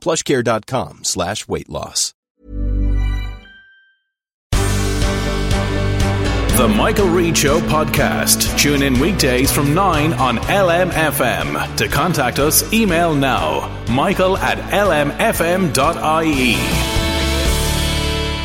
plushcare.com slash weight loss. The Michael Reade Show podcast. Tune in weekdays from 9 on LMFM. To contact us, email now, michael at lmfm.ie.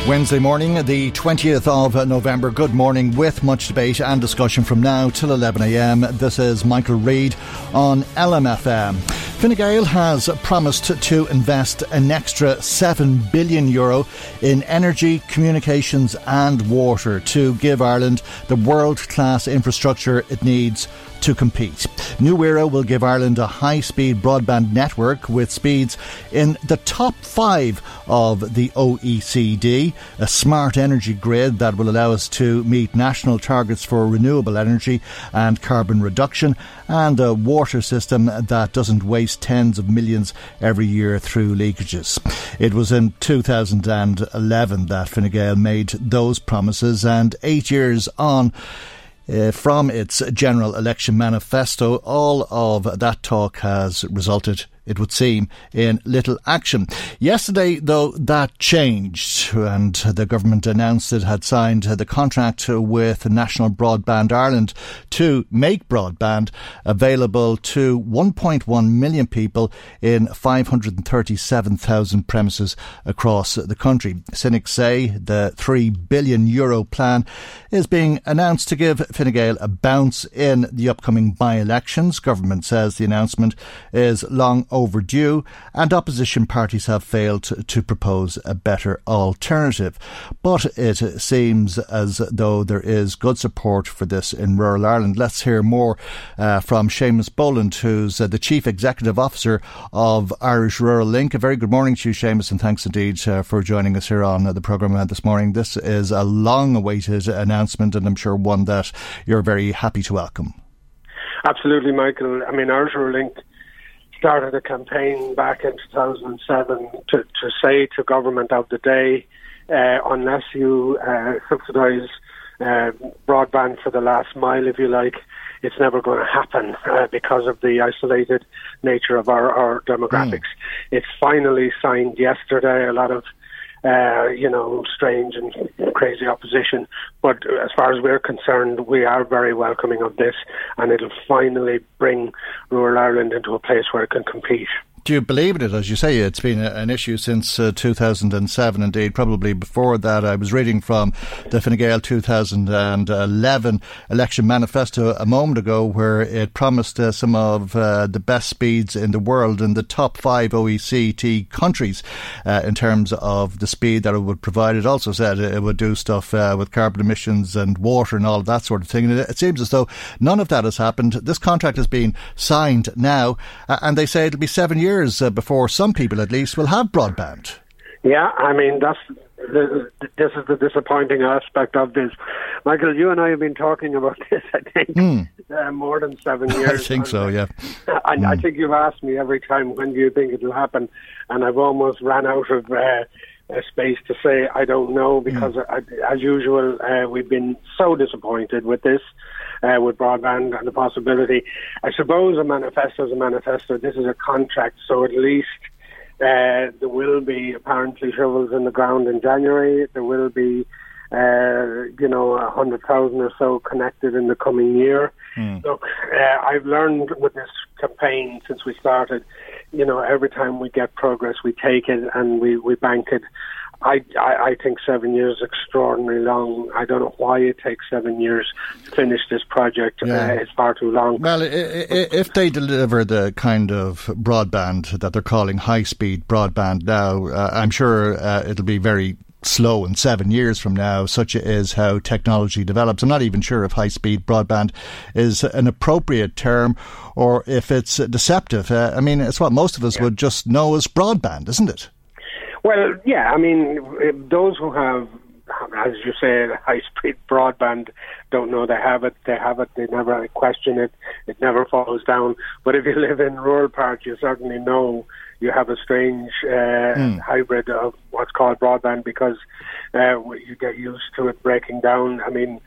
Wednesday morning, the 20th of uh, November. Good morning with much debate and discussion from now till 11am. This is Michael Reade on LMFM. Fine Gael has promised to invest an extra 7 billion euro in energy, communications and water to give Ireland the world class infrastructure it needs to compete. New Era will give Ireland a high speed broadband network with speeds in the top five of the OECD, a smart energy grid that will allow us to meet national targets for renewable energy and carbon reduction, and a water system that doesn't waste tens of millions every year through leakages. It was in 2011 that Fine Gael made those promises, and eight years on, uh, from its general election manifesto, all of that talk has resulted it would seem, in little action. Yesterday, though, that changed, and the government announced it had signed the contract with National Broadband Ireland to make broadband available to 1.1 million people in 537,000 premises across the country. Cynics say the 3 billion euro plan is being announced to give Fine Gael a bounce in the upcoming by-elections. Government says the announcement is long overdue, and opposition parties have failed to propose a better alternative. But it seems as though there is good support for this in rural Ireland. Let's hear more uh, from Seamus Boland, who's uh, the Chief Executive Officer of Irish Rural Link. A very good morning to you, Seamus, and thanks indeed uh, for joining us here on uh, the programme this morning. This is a long awaited announcement, and I'm sure one that you're very happy to welcome. Absolutely, Michael. I mean, Irish Rural Link started a campaign back in 2007 to, to say to government of the day, uh, unless you uh, subsidise uh, broadband for the last mile, if you like, it's never going to happen uh, because of the isolated nature of our, our demographics. Mm. It's finally signed yesterday. A lot of uh, you know, strange and crazy opposition. But as far as we're concerned, we are very welcoming of this, and it'll finally bring rural Ireland into a place where it can compete do you believe in it? As you say, it's been an issue since uh, 2007. Indeed, probably before that. I was reading from the Fine Gael 2011 election manifesto a moment ago, where it promised uh, some of uh, the best speeds in the world in the top five OECD countries uh, in terms of the speed that it would provide. It also said it would do stuff uh, with carbon emissions and water and all that sort of thing. And it, it seems as though none of that has happened. This contract has been signed now, and they say it'll be seven years years uh, before some people, at least, will have broadband. Yeah, I mean that's the, this is the disappointing aspect of this. Michael, you and I have been talking about this. I think mm. uh, more than seven years. I think so. Yeah. And mm. I think you've asked me every time when do you think it'll happen, and I've almost ran out of. Uh, space to say I don't know because, mm. uh, as usual, uh, we've been so disappointed with this uh, with broadband and the possibility. I suppose a manifesto is a manifesto. This is a contract, so at least uh, there will be apparently shovels in the ground in January. There will be, uh, you know, a hundred thousand or so connected in the coming year. Mm. Look, uh, I've learned with this campaign since we started. You know, every time we get progress, we take it and we we bank it I, I, I think seven years is extraordinarily long. I don't know why it takes seven years to finish this project. Yeah. Uh, it's far too long. Well, if they deliver the kind of broadband that they're calling high speed broadband now, uh, I'm sure uh, it'll be very slow in seven years from now. Such is how technology develops. I'm not even sure if high speed broadband is an appropriate term or if it's deceptive. Uh, I mean, it's what most of us yeah. would just know as broadband, isn't it? Well, yeah, I mean, those who have, as you say, high speed broadband don't know they have it. They have it. They never question it. It never falls down. But if you live in rural parts, you certainly know you have a strange uh, mm. hybrid of what's called broadband because uh, you get used to it breaking down. I mean,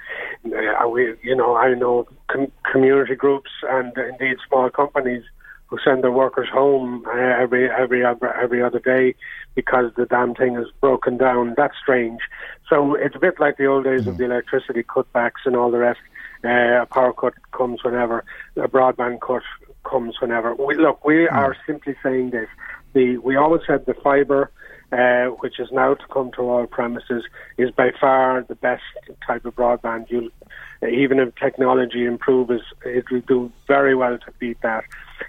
uh, we, you know, I know com- community groups and indeed small companies who send their workers home uh, every every every other day because the damn thing is broken down. That's strange. So it's a bit like the old days mm. of the electricity cutbacks and all the rest. Uh, a power cut comes whenever, a broadband cut comes whenever. We, look, we mm. are simply saying this. The we always said the fibre. Uh, which is now to come to all premises, is by far the best type of broadband. You'll, even if technology improves, it will do very well to beat that.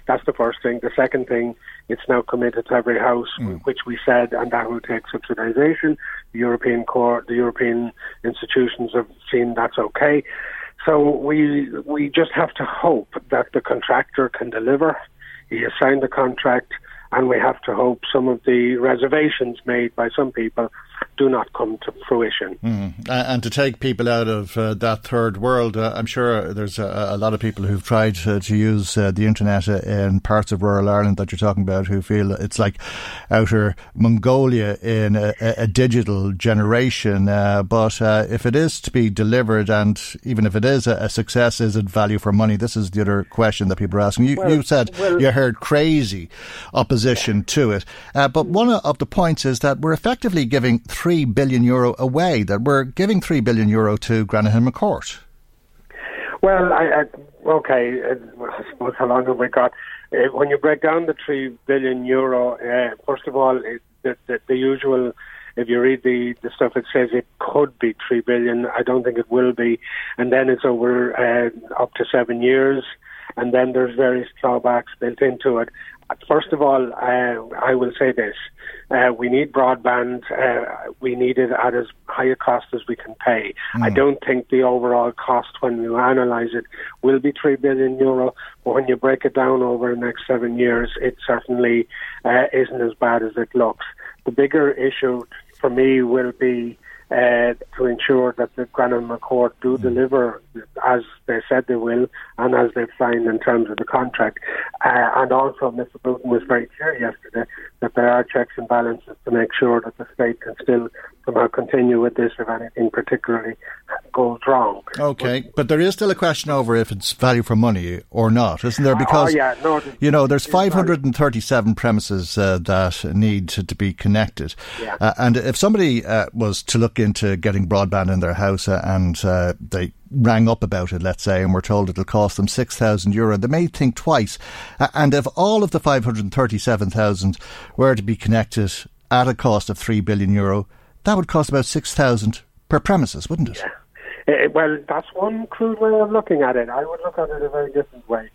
That's the first thing. The second thing, it's now committed to every house, mm. which we said, and that will take subsidisation. The European court, the European institutions have seen that's okay. So we we just have to hope that the contractor can deliver. He has signed the contract, and we have to hope some of the reservations made by some people do not come to fruition. Mm. And to take people out of uh, that third world, uh, I'm sure there's a, a, lot of people who've tried uh, to use uh, the internet uh, in parts of rural Ireland that you're talking about who feel it's like outer Mongolia in a, a digital generation. Uh, but if it is to be delivered, and even if it is a, a, success, is it value for money? This is the other question that people are asking. You, well, you said well, you heard crazy opposition to it. but one of the points is that we're effectively giving 3 billion euro away, that we're giving 3 billion euro to Granahan McCourt. Well, I, I, okay, I suppose how long have we got? Uh, when you break down the 3 billion euro, uh, first of all, it, the, the, the usual if you read the, the stuff, it says it could be three billion. I don't think it will be, and then it's over uh, up to seven years, and then there's various clawbacks built into it. First of all, uh, I will say this: uh, we need broadband. Uh, we need it at as high a cost as we can pay. Mm. I don't think the overall cost, when you analyse it, will be three billion euro. But when you break it down over the next seven years, it certainly uh, isn't as bad as it looks. The bigger issue for me will be uh, to ensure that the Granahan McCourt do mm. deliver as they said they will and as they've signed in terms of the contract. Uh, and also, Mr. Bruton was very clear yesterday that there are checks and balances to make sure that the state can still somehow continue with this if anything particularly goes wrong. Okay, but, but there is still a question over if it's value for money or not, isn't there? Because oh, yeah, no, you know, there's 537 premises uh, that need to, to be connected, yeah. uh, and if somebody uh, was to look into getting broadband in their house uh, and uh, they rang up about it, let's say, and were told it'll cost them 6,000 euro, they may think twice. And if all of the 537,000 were to be connected at a cost of 3 billion euro, that would cost about 6,000 per premises, wouldn't it? Yeah. Uh, well, that's one crude way of looking at it. I would look at it a very different way.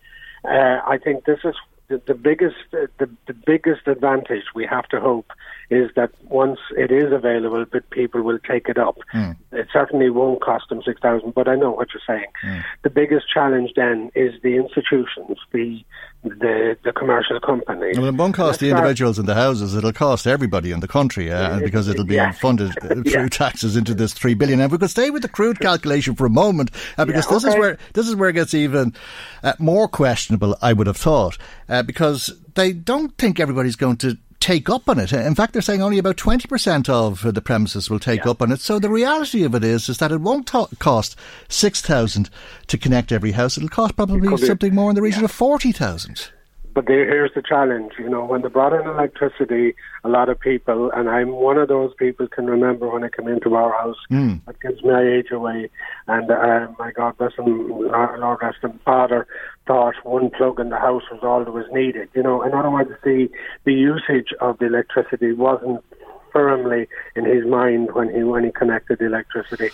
Uh, I think this is the, the biggest uh, the, the biggest advantage we have to hope is that once it is available, but people will take it up. Mm. It certainly won't cost them six thousand, but I know what you're saying. Mm. The biggest challenge then is the institutions, the the, the commercial companies. Well, it won't cost the individuals in the houses; it'll cost everybody in the country, uh, because it'll be yeah. funded through yeah. taxes into this three billion. And we could stay with the crude calculation for a moment, uh, because yeah, this is where this is where it gets even uh, more questionable. I would have thought, uh, because they don't think everybody's going to take up on it. In fact, they're saying only about 20% of the premises will take yeah. up on it. So the reality of it is, is that it won't to- cost 6,000 to connect every house. It'll cost probably something more in the region yeah. of 40,000. But here's the challenge, you know, when they brought in electricity, a lot of people, and I'm one of those people, can remember when I came into our house. Mm. That gives my age away. And uh, my God bless him, Lord rest him, father thought one plug in the house was all that was needed. You know, in other words, the the usage of the electricity wasn't firmly in his mind when he when he connected the electricity.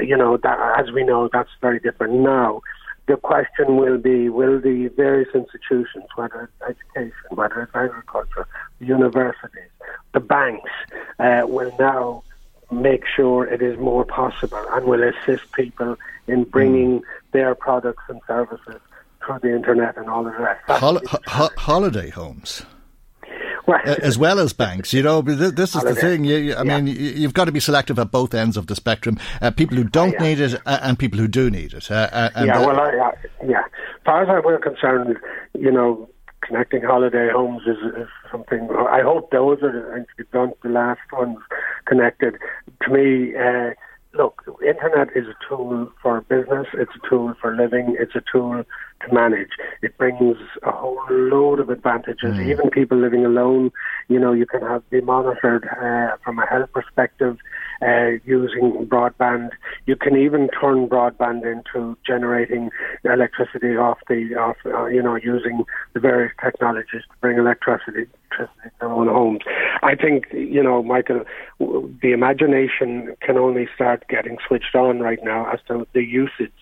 You know, that, as we know, that's very different now the question will be will the various institutions, whether it's education, whether it's agriculture, the universities, the banks, uh, will now make sure it is more possible and will assist people in bringing mm. their products and services through the internet and all of that. Hol- ho- holiday homes well, as well as banks. You know, this is the thing. You, I yeah. mean, you've got to be selective at both ends of the spectrum. Uh, people who don't yeah. need it uh, and people who do need it. Uh, uh yeah, well, I, yeah. As far as I'm concerned, you know, connecting holiday homes is, is something. I hope those are the last ones connected. To me, uh, look, internet is a tool for business. It's a tool for living. It's a tool to manage. It brings a whole load of advantages. Mm. Even people living alone, you know, you can have be monitored uh, from a health perspective uh, using broadband. You can even turn broadband into generating electricity off the off, uh, you know, using the various technologies to bring electricity electricity in their own homes. I think, you know, Michael, the imagination can only start getting switched on right now as to the usage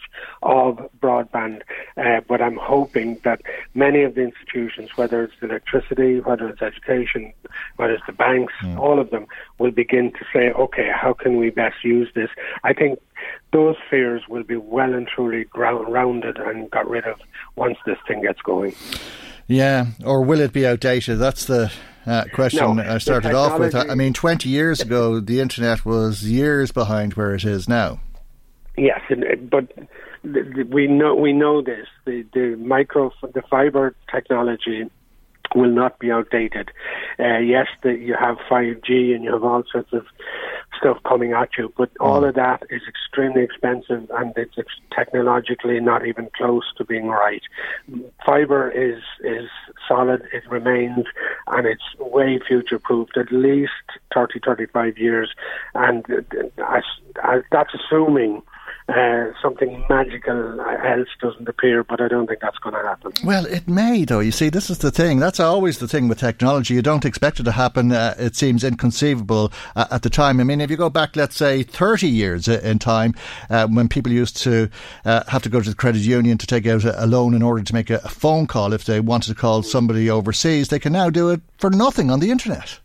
of broadband. Uh, but I'm hoping that many of the institutions, whether it's electricity, whether it's education, whether it's the banks, mm. all of them will begin to say, okay, how can we best use this? I think those fears will be well and truly ground, rounded and got rid of once this thing gets going. Yeah, or will it be outdated? That's the uh, question no, I started off with. I mean, 20 years ago, the internet was years behind where it is now. Yes, but we know we know this. The the micro the fiber technology will not be outdated. Uh, yes, the, you have 5G and you have all sorts of stuff coming at you, but all mm. of that is extremely expensive and it's technologically not even close to being right. Fiber is is solid, it remains, and it's way future proofed, at least 30, 35 years, and uh, that's assuming uh, something magical else doesn't appear, but I don't think that's going to happen. Well, it may, though. You see, this is the thing. That's always the thing with technology. You don't expect it to happen. Uh, it seems inconceivable uh, at the time. I mean, if you go back, let's say, 30 years in time, uh, when people used to uh, have to go to the credit union to take out a loan in order to make a phone call if they wanted to call somebody overseas, they can now do it for nothing on the internet.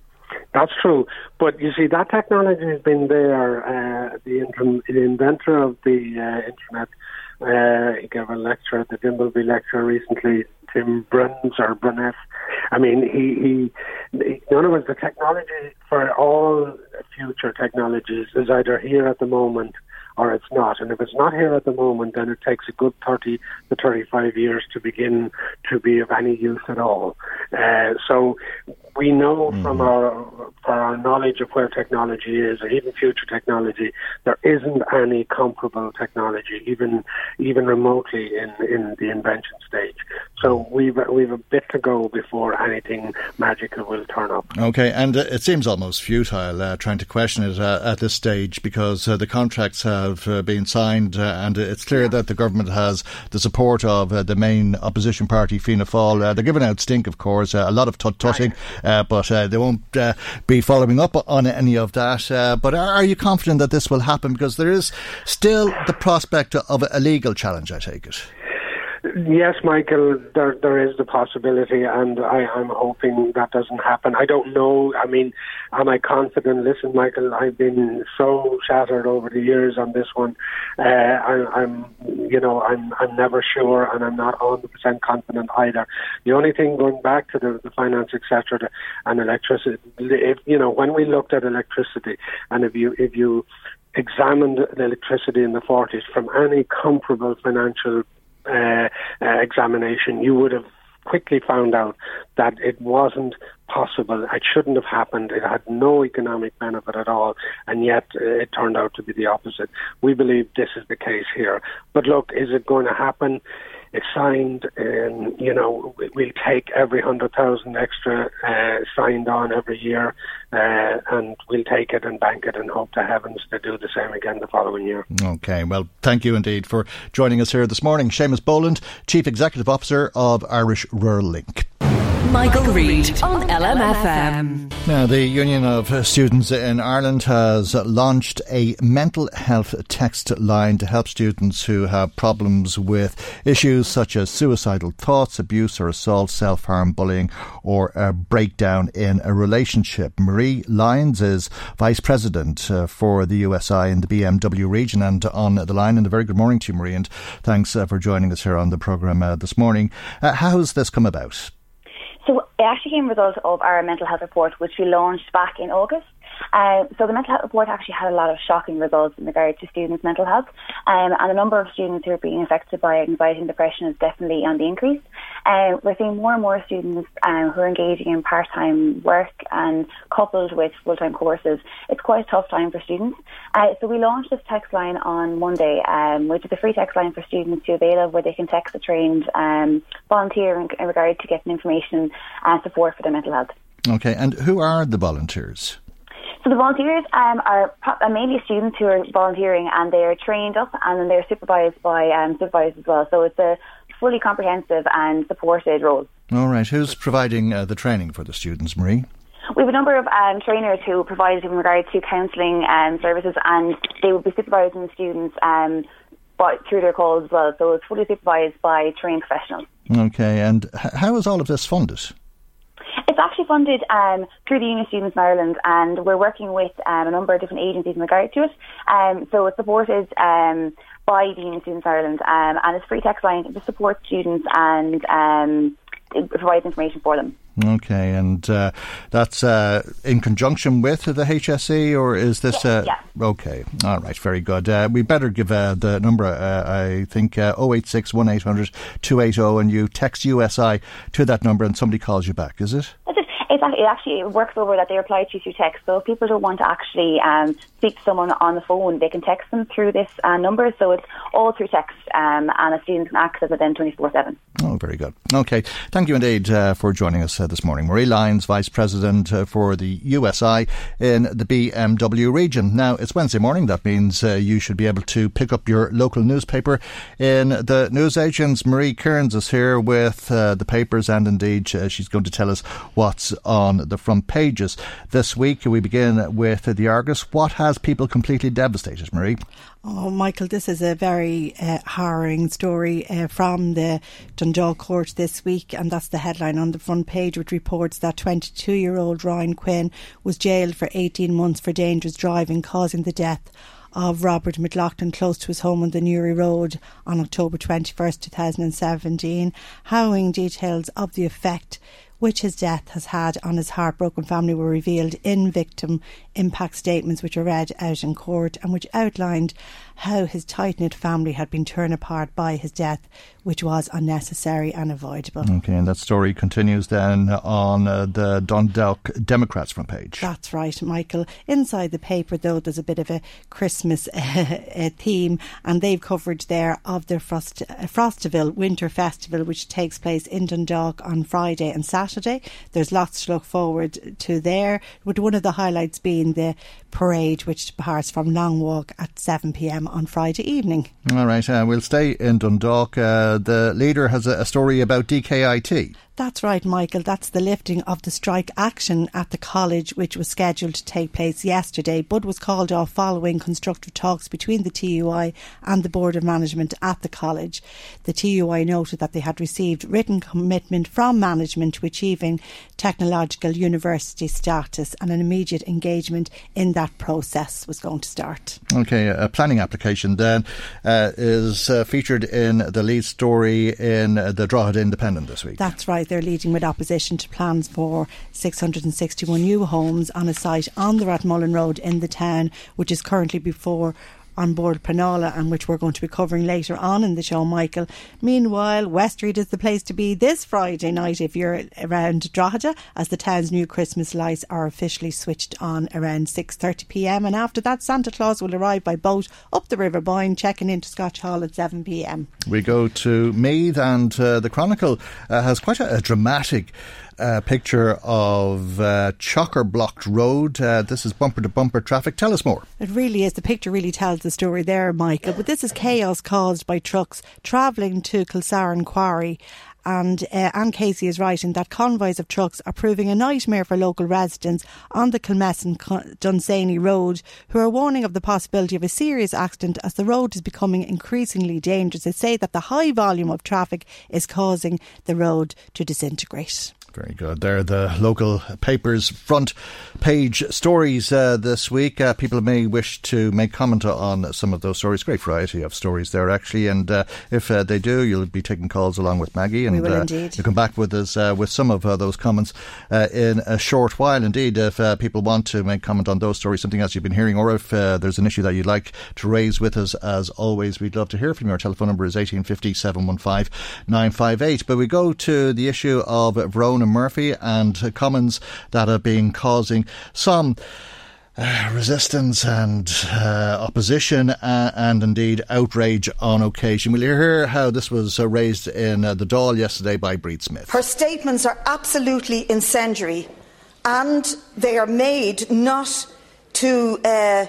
That's true. But you see, that technology has been there. Uh, the, the inventor of the uh, internet, uh, he gave a lecture at the Dimbleby lecture recently, Tim Bruns or Brunnett. I mean, he, he, in other words, the technology for all future technologies is either here at the moment or it's not. And if it's not here at the moment, then it takes a good 30 to 35 years to begin to be of any use at all. Uh, so we know mm-hmm. from our our knowledge of where technology is, or even future technology, there isn't any comparable technology, even even remotely in, in the invention stage. So we've we've a bit to go before anything magical will turn up. Okay, and uh, it seems almost futile uh, trying to question it uh, at this stage because uh, the contracts have uh, been signed, uh, and it's clear that the government has the support of the main opposition party, Fianna Fáil. they're giving out stink, of course, a lot of tut tutting. Uh, but uh, they won't uh, be following up on any of that. Uh, but are you confident that this will happen? Because there is still the prospect of a legal challenge, I take it. Yes, Michael, there there is the possibility, and I, I'm hoping that doesn't happen. I don't know. I mean, am I confident? Listen, Michael, I've been so shattered over the years on this one. Uh, I, I'm, you know, I'm I'm never sure, and I'm not 100 percent confident either. The only thing going back to the, the finance, etc., and electricity. If you know, when we looked at electricity, and if you if you examined electricity in the 40s from any comparable financial uh, uh, examination, you would have quickly found out that it wasn't possible. It shouldn't have happened. It had no economic benefit at all, and yet uh, it turned out to be the opposite. We believe this is the case here. But look, is it going to happen? It's signed, and you know we'll take every hundred thousand extra uh, signed on every year, uh, and we'll take it and bank it, and hope to heavens to do the same again the following year. Okay, well, thank you indeed for joining us here this morning, Seamus Boland, Chief Executive Officer of Irish Rural Link. Michael, Reade on LMFM. Now, the Union of Students in Ireland has launched a mental health text line to help students who have problems with issues such as suicidal thoughts, abuse or assault, self harm, bullying, or a breakdown in a relationship. Marie Lyons is Vice President uh, for the USI in the BMW region and on the line. And a very good morning to you, Marie, and thanks uh, for joining us here on the programme uh, this morning. how has this come about? So it actually came as a result of our mental health report, which we launched back in August. Uh, so the mental health report actually had a lot of shocking results in regard to students' mental health, um, and the number of students who are being affected by anxiety and depression is definitely on the increase. Uh, we're seeing more and more students um, who are engaging in part-time work and coupled with full-time courses. It's quite a tough time for students. Uh, so we launched this text line on Monday, um, which is a free text line for students to avail of, where they can text a trained um, volunteer in, in regard to getting information and support for their mental health. Okay, and who are the volunteers? So the volunteers um, are mainly students who are volunteering, and they are trained up, and then they're supervised by um, supervisors as well. So it's a fully comprehensive and supported role. All right. Who's providing uh, the training for the students, Marie? We have a number of um, trainers who provide in regard to counselling um, services, and they will be supervising the students um, by, through their calls as well. So it's fully supervised by trained professionals. Okay. And how is all of this funded? It's actually funded um, through the Union Students Ireland, and we're working with um, a number of different agencies in regard to it. Um, so it's supported um, by the Union Students Ireland, um, and it's free text line to support students and um, provides information for them. Okay, and uh, that's uh, in conjunction with the HSE, or is this? Uh, yeah. Okay, all right, very good. Uh, we better give uh, the number, uh, I think, uh, 086 1800 280, and you text USI to that number, and somebody calls you back, is it? It. It's, it actually works over that they reply to you through text. So if people don't want to actually um, speak to someone on the phone, they can text them through this uh, number. So it's all through text, um, and a student can access it then 24 7. Oh, very good. Okay. Thank you indeed uh, for joining us uh, this morning. Marie Lyons, Vice President uh, for the USI in the BMW region. Now, it's Wednesday morning. That means uh, you should be able to pick up your local newspaper in the newsagents. Marie Kearns is here with uh, the papers, and indeed, she's going to tell us what's on the front pages. This week, we begin with the Argus. What has people completely devastated, Marie? Oh, Michael, this is a very uh, harrowing story uh, from the Dundalk court this week, and that's the headline on the front page, which reports that 22 year old Ryan Quinn was jailed for 18 months for dangerous driving, causing the death of Robert McLaughlin close to his home on the Newry Road on October 21st, 2017. Harrowing details of the effect which his death has had on his heartbroken family were revealed in victim impact statements which were read out in court and which outlined how his tight knit family had been torn apart by his death, which was unnecessary and avoidable. Okay, and that story continues then on uh, the Dundalk Democrats front page. That's right, Michael. Inside the paper, though, there's a bit of a Christmas uh, theme, and they've covered there of the Frost, uh, Frostival Winter Festival, which takes place in Dundalk on Friday and Saturday. There's lots to look forward to there, with one of the highlights being the parade, which departs from Long Walk at 7 pm on Friday evening. All right, uh, we'll stay in Dundalk. Uh, the leader has a, a story about DKIT. That's right, Michael. That's the lifting of the strike action at the college, which was scheduled to take place yesterday, but was called off following constructive talks between the TUI and the Board of Management at the college. The TUI noted that they had received written commitment from management to achieving technological university status and an immediate engagement in that process was going to start. Okay, a planning application then uh, is uh, featured in the lead story in the Drogheda Independent this week. That's right they're leading with opposition to plans for 661 new homes on a site on the Rathmullen Road in the town, which is currently before An Bord Pleanála and which we're going to be covering later on in the show, Michael. Meanwhile, West Street is the place to be this Friday night if you're around Drogheda as the town's new Christmas lights are officially switched on around 6.30pm and after that Santa Claus will arrive by boat up the River Boyne checking into Scotch Hall at 7pm. We go to Meath and uh, the Chronicle uh, has quite a, a dramatic uh, picture of uh, chocker blocked road. Uh, this is bumper to bumper traffic. Tell us more. It really is. The picture really tells the story there, Michael. But this is chaos caused by trucks travelling to Kilsaran Quarry And uh, Anne Casey is writing that convoys of trucks are proving a nightmare for local residents on the Kilmessan Dunsany Road, who are warning of the possibility of a serious accident as the road is becoming increasingly dangerous. They say that the high volume of traffic is causing the road to disintegrate. Very good. They're the local papers' front page stories uh, this week. Uh, people may wish to make comment on some of those stories. Great variety of stories there, actually. And uh, if uh, they do, you'll be taking calls along with Maggie. And we will uh, indeed. you come back with us uh, with some of those comments in a short while. Indeed, if people want to make comment on those stories, something else you've been hearing, or if there's an issue that you'd like to raise with us, as always, we'd love to hear from you. Our telephone number is 1850 715 958. But we go to the issue of Verona Murphy and comments that are being causing some. Uh, resistance and uh, opposition uh, and indeed outrage on occasion. We'll hear how this was uh, raised in uh, the Dáil yesterday by Bríd Smith. Her statements are absolutely incendiary and they are made not to, uh,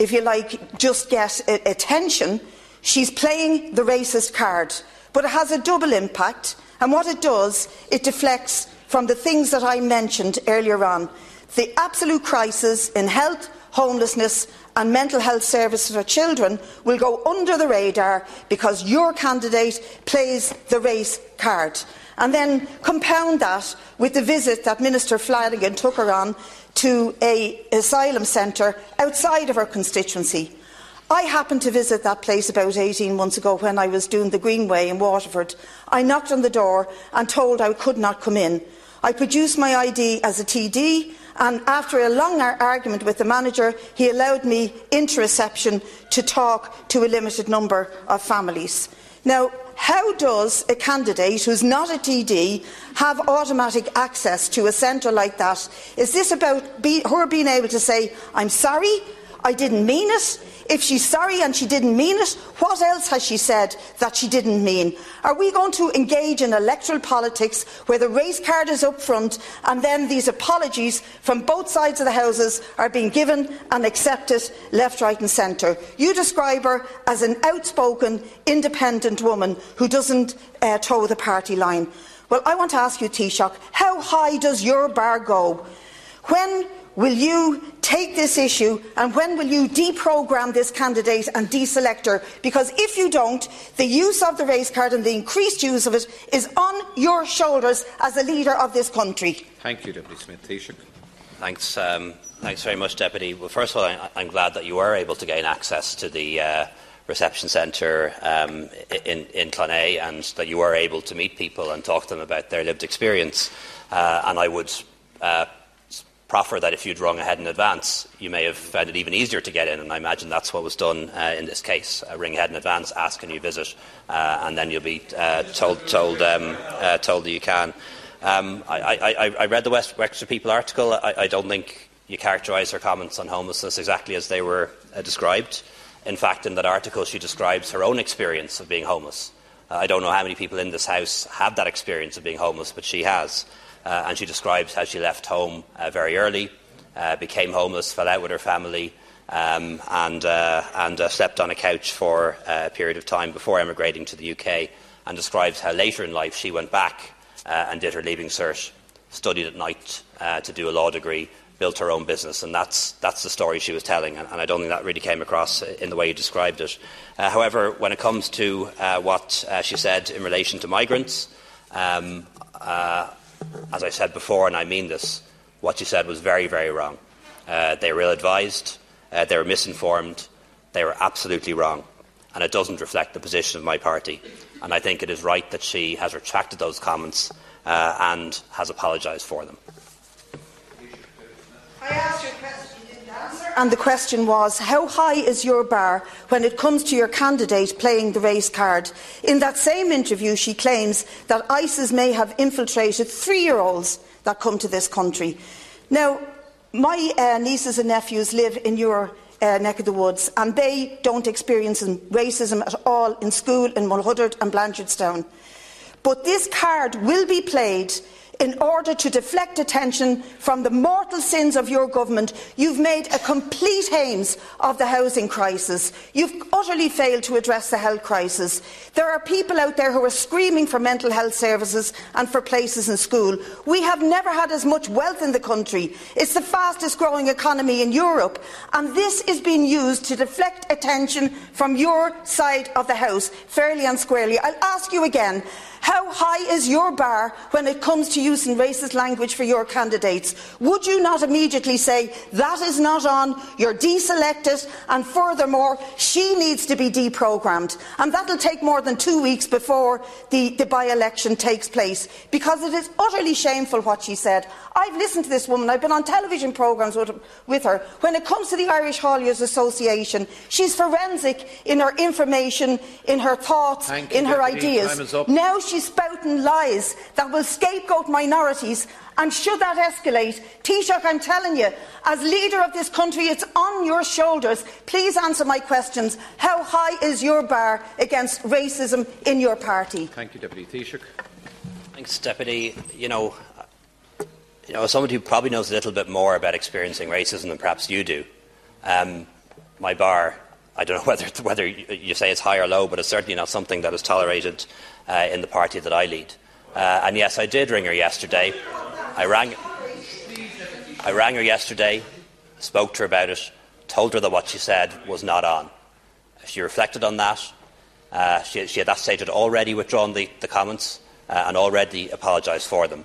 if you like, just get attention. She's playing the racist card, but it has a double impact. And what it does, it deflects from the things that I mentioned earlier on. The absolute crisis in health, homelessness and mental health services for children will go under the radar because your candidate plays the race card. And then compound that with the visit that Minister Flanagan took her on to an asylum centre outside of her constituency. I happened to visit that place about 18 months ago when I was doing the Greenway in Waterford. I knocked on the door and told I could not come in. I produced my ID as a TD, and after a long argument with the manager, he allowed me into reception to talk to a limited number of families. Now, how does a candidate who's not a TD have automatic access to a centre like that? Is this about be, her being able to say, I'm sorry, I didn't mean it? If she's sorry and she didn't mean it, what else has she said that she didn't mean? Are we going to engage in electoral politics where the race card is up front and then these apologies from both sides of the houses are being given and accepted left, right, and centre? You describe her as an outspoken, independent woman who doesn't uh, toe the party line. Well, I want to ask you, Taoiseach, how high does your bar go? When will you take this issue and when will you deprogram this candidate and deselect her? Because if you don't, the use of the race card and the increased use of it is on your shoulders as a leader of this country. Thank you, Deputy Smith. Taoiseach. Thanks, um, thanks very much, Deputy. Well, first of all, I, am glad that you were able to gain access to the uh, reception centre um, in, in Clonea and that you were able to meet people and talk to them about their lived experience. Uh, and I would uh, proffer that if you'd rung ahead in advance, you may have found it even easier to get in, and I imagine that's what was done uh, in this case. Uh, ring ahead in advance, ask can you visit, uh, and then you'll be uh, told, told, um, uh, told that you can. Um, I, I, I, read the West Wexford People article. I, I don't think you characterise her comments on homelessness exactly as they were uh, described. In fact, in that article, she describes her own experience of being homeless. I don't know how many people in this House have that experience of being homeless, but she has. Uh, and she describes how she left home uh, very early, uh, became homeless, fell out with her family, um, and, and slept on a couch for a period of time before emigrating to the UK, and describes how later in life she went back and did her leaving cert, studied at night to do a law degree, built her own business, and that's, that's the story she was telling, and, and, I don't think that really came across in the way you described it. Uh, however, when it comes to uh, what uh, she said in relation to migrants, um, as I said before, and I mean this, what you said was very, very wrong. Uh, they were ill advised, uh, they were misinformed, they were absolutely wrong, and it doesn't reflect the position of my party. And I think it is right that she has retracted those comments uh, and has apologised for them. I asked you a question. And the question was how high is your bar when it comes to your candidate playing the race card? In that same interview, she claims that ISIS may have infiltrated three year olds that come to this country. Now, my uh, nieces and nephews live in your uh, neck of the woods, and they don't experience racism at all in school in Mulhuddart and Blanchardstown. But this card will be played in order to deflect attention from the mortal sins of your government, you've made a complete hames of the housing crisis. You've utterly failed to address the health crisis. There are people out there who are screaming for mental health services and for places in school. We have never had as much wealth in the country. It's the fastest growing economy in Europe. And this is being used to deflect attention from your side of the House, fairly and squarely. I'll ask you again. How high is your bar when it comes to using racist language for your candidates? Would you not immediately say, that is not on, you're deselected, and furthermore, she needs to be deprogrammed? And that'll take more than two weeks before the, the by election takes place because it is utterly shameful what she said. I've listened to this woman, I've been on television programmes with, with her. When it comes to the Irish Hauliers Association, she's forensic in her information, in her thoughts, in her Deputy. ideas. Time is up. Now she's spouting lies that will scapegoat minorities. And should that escalate, Taoiseach, I'm telling you, as leader of this country, it's on your shoulders. Please answer my questions. How high is your bar against racism in your party? Thank you, Deputy Taoiseach. Thanks, Deputy. You know, you know, as someone who probably knows a little bit more about experiencing racism than perhaps you do, um, my bar, I don't know whether, whether you say it's high or low, but it's certainly not something that is tolerated uh, in the party that I lead. Uh, and yes, I did ring her yesterday. I rang, I rang her yesterday, spoke to her about it, told her that what she said was not on. She reflected on that. Uh, she, she, at that stage had already withdrawn the, the comments uh, and already apologised for them.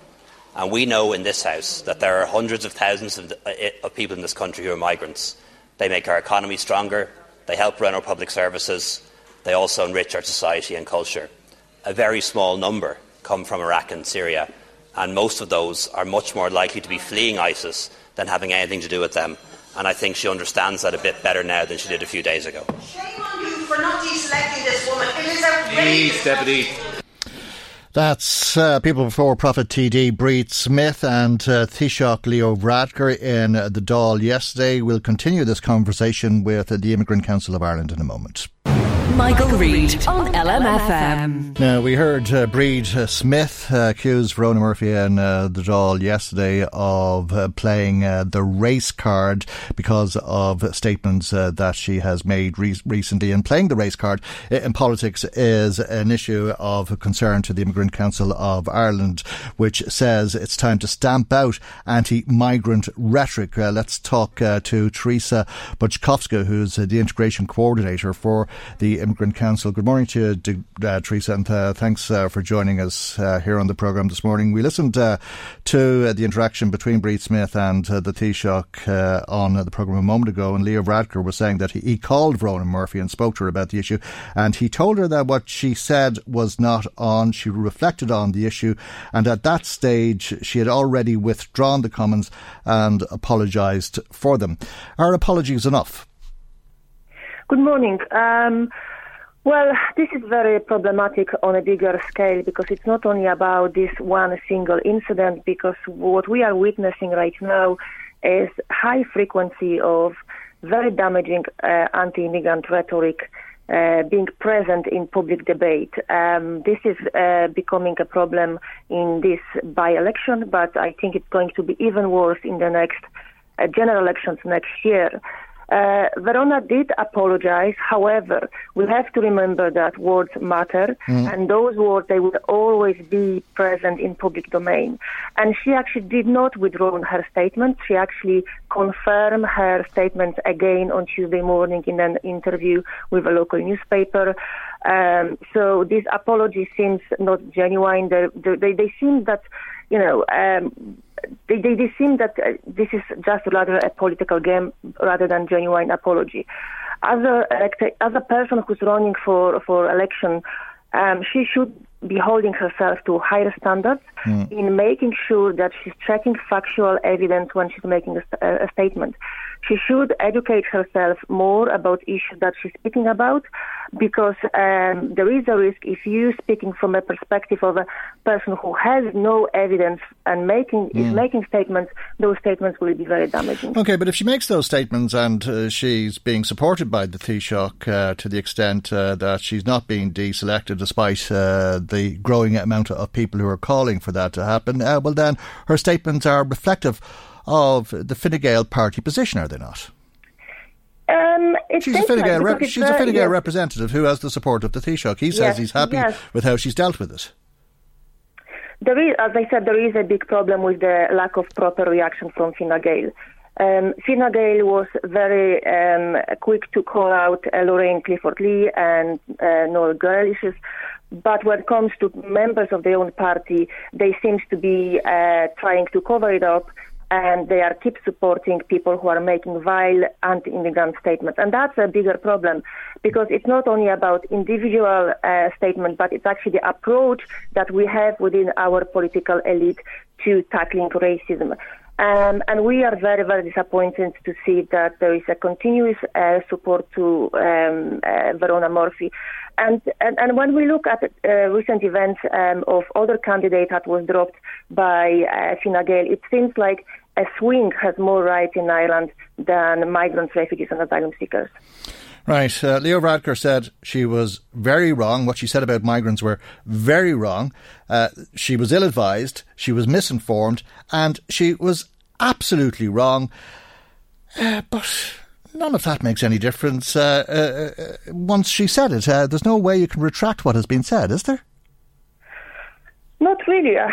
And we know in this House that there are hundreds of thousands of, uh, of people in this country who are migrants. They make our economy stronger, they help run our public services, they also enrich our society and culture. A very small number come from Iraq and Syria, and most of those are much more likely to be fleeing ISIS than having anything to do with them. And I think she understands that a bit better now than she did a few days ago. Shame on you for not deselecting this woman. It is outrageous. Please, Deputy. That's uh, People Before Profit TD, Bríd Smith and uh, Taoiseach Leo Varadkar in uh, the Dáil yesterday. We'll continue this conversation with uh, the Immigrant Council of Ireland in a moment. Michael, Reade on LMFM. Now, we heard uh, Bríd uh, Smith uh, accuse Verona Murphy and uh, the Dáil yesterday of uh, playing uh, the race card because of statements uh, that she has made re- recently. And playing the race card in politics is an issue of concern to the Immigrant Council of Ireland, which says it's time to stamp out anti migrant rhetoric. Uh, let's talk to Teresa Buczkowska, who's the integration coordinator for the Immigrant Council. Good morning to you, uh, Teresa, and uh, thanks uh, for joining us uh, here on the programme this morning. We listened uh, to uh, the interaction between Bríd Smith and the Taoiseach on the programme a moment ago, and Leo Varadkar was saying that he, he called Verona Murphy and spoke to her about the issue, and he told her that what she said was not on. She reflected on the issue, and at that stage, she had already withdrawn the comments and apologised for them. Are apologies enough? Good morning. Um, well, this is very problematic on a bigger scale because it's not only about this one single incident, because what we are witnessing right now is high frequency of very damaging uh, anti-immigrant rhetoric uh, being present in public debate. Um, this is uh, becoming a problem in this by-election, but I think it's going to be even worse in the next uh, general elections next year. Uh, Verona did apologize. However, we have to remember that words matter, Mm. and those words they will always be present in public domain. And she actually did not withdraw her statement. She actually confirmed her statement again on Tuesday morning in an interview with a local newspaper. Um, so this apology seems not genuine. They, they, they seem that you know. Um, they, they, they seem that uh, this is just rather a political game rather than genuine apology. As a as a person who's running for for election, um, she should be holding herself to higher standards in making sure that she's checking factual evidence when she's making a, a statement. She should educate herself more about issues that she's speaking about because um, there is a risk if you speaking from a perspective of a person who has no evidence and making mm. is hmm. making statements, those statements will be very damaging. Okay, but if she makes those statements and uh, she's being supported by the Taoiseach uh, to the extent uh, that she's not being deselected despite uh, the growing amount of people who are calling for that to happen, uh, well then her statements are reflective of the Fine Gael party position, are they not? Um, she's a Fine Gael, rep- she's a Fine Gael yes. representative who has the support of the Taoiseach. He says yes, he's happy yes. with how she's dealt with it. There is, as I said, there is a big problem with the lack of proper reaction from Fine Gael. Um, Fine Gael was very um, quick to call out uh, Lorraine Clifford Lee and uh, Noel Grealish's, but when it comes to members of their own party, they seem to be uh, trying to cover it up and they are keep supporting people who are making vile anti-immigrant statements. And that's a bigger problem because it's not only about individual uh, statements, but it's actually the approach that we have within our political elite to tackling racism. Um, and we are very, very disappointed to see that there is a continuous uh, support to um, uh, Verona Murphy. And, and, and, when we look at uh, recent events um, of other candidates that was dropped by uh, Fine Gael, it seems like a swing has more rights in Ireland than migrants, refugees, and asylum seekers. Right. Uh, Leo Varadkar said she was very wrong. What she said about migrants were very wrong. Uh, she was ill advised, she was misinformed, and she was absolutely wrong. Uh, but none of that makes any difference. Uh, uh, uh, once she said it, there's no way you can retract what has been said, is there? Not really. Uh,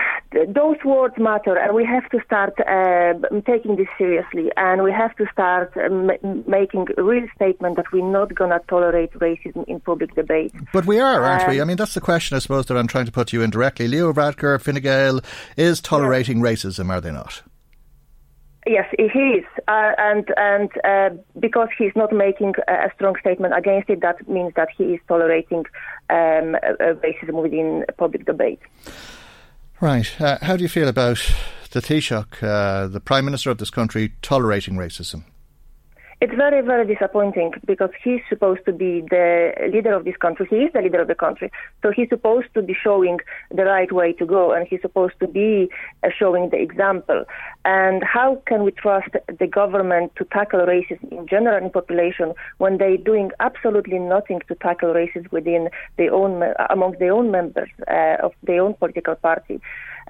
those words matter, and we have to start uh, taking this seriously. And we have to start uh, m- making a real statement that we're not going to tolerate racism in public debate. But we are, aren't we? Um, I mean, that's the question, I suppose, that I'm trying to put to you indirectly. Leo Varadkar, Fine Gael is tolerating yeah. racism, are they not? Yes, he is, uh, and and uh, because he's not making a strong statement against it, that means that he is tolerating um, racism within public debate. Right. Uh, how do you feel about the Taoiseach, uh, the Prime Minister of this country, tolerating racism? It's very, very disappointing because he's supposed to be the leader of this country. He is the leader of the country. So he's supposed to be showing the right way to go and he's supposed to be uh, showing the example. And how can we trust the government to tackle racism in general in population when they're doing absolutely nothing to tackle racism within their own, among their own members uh, of their own political party?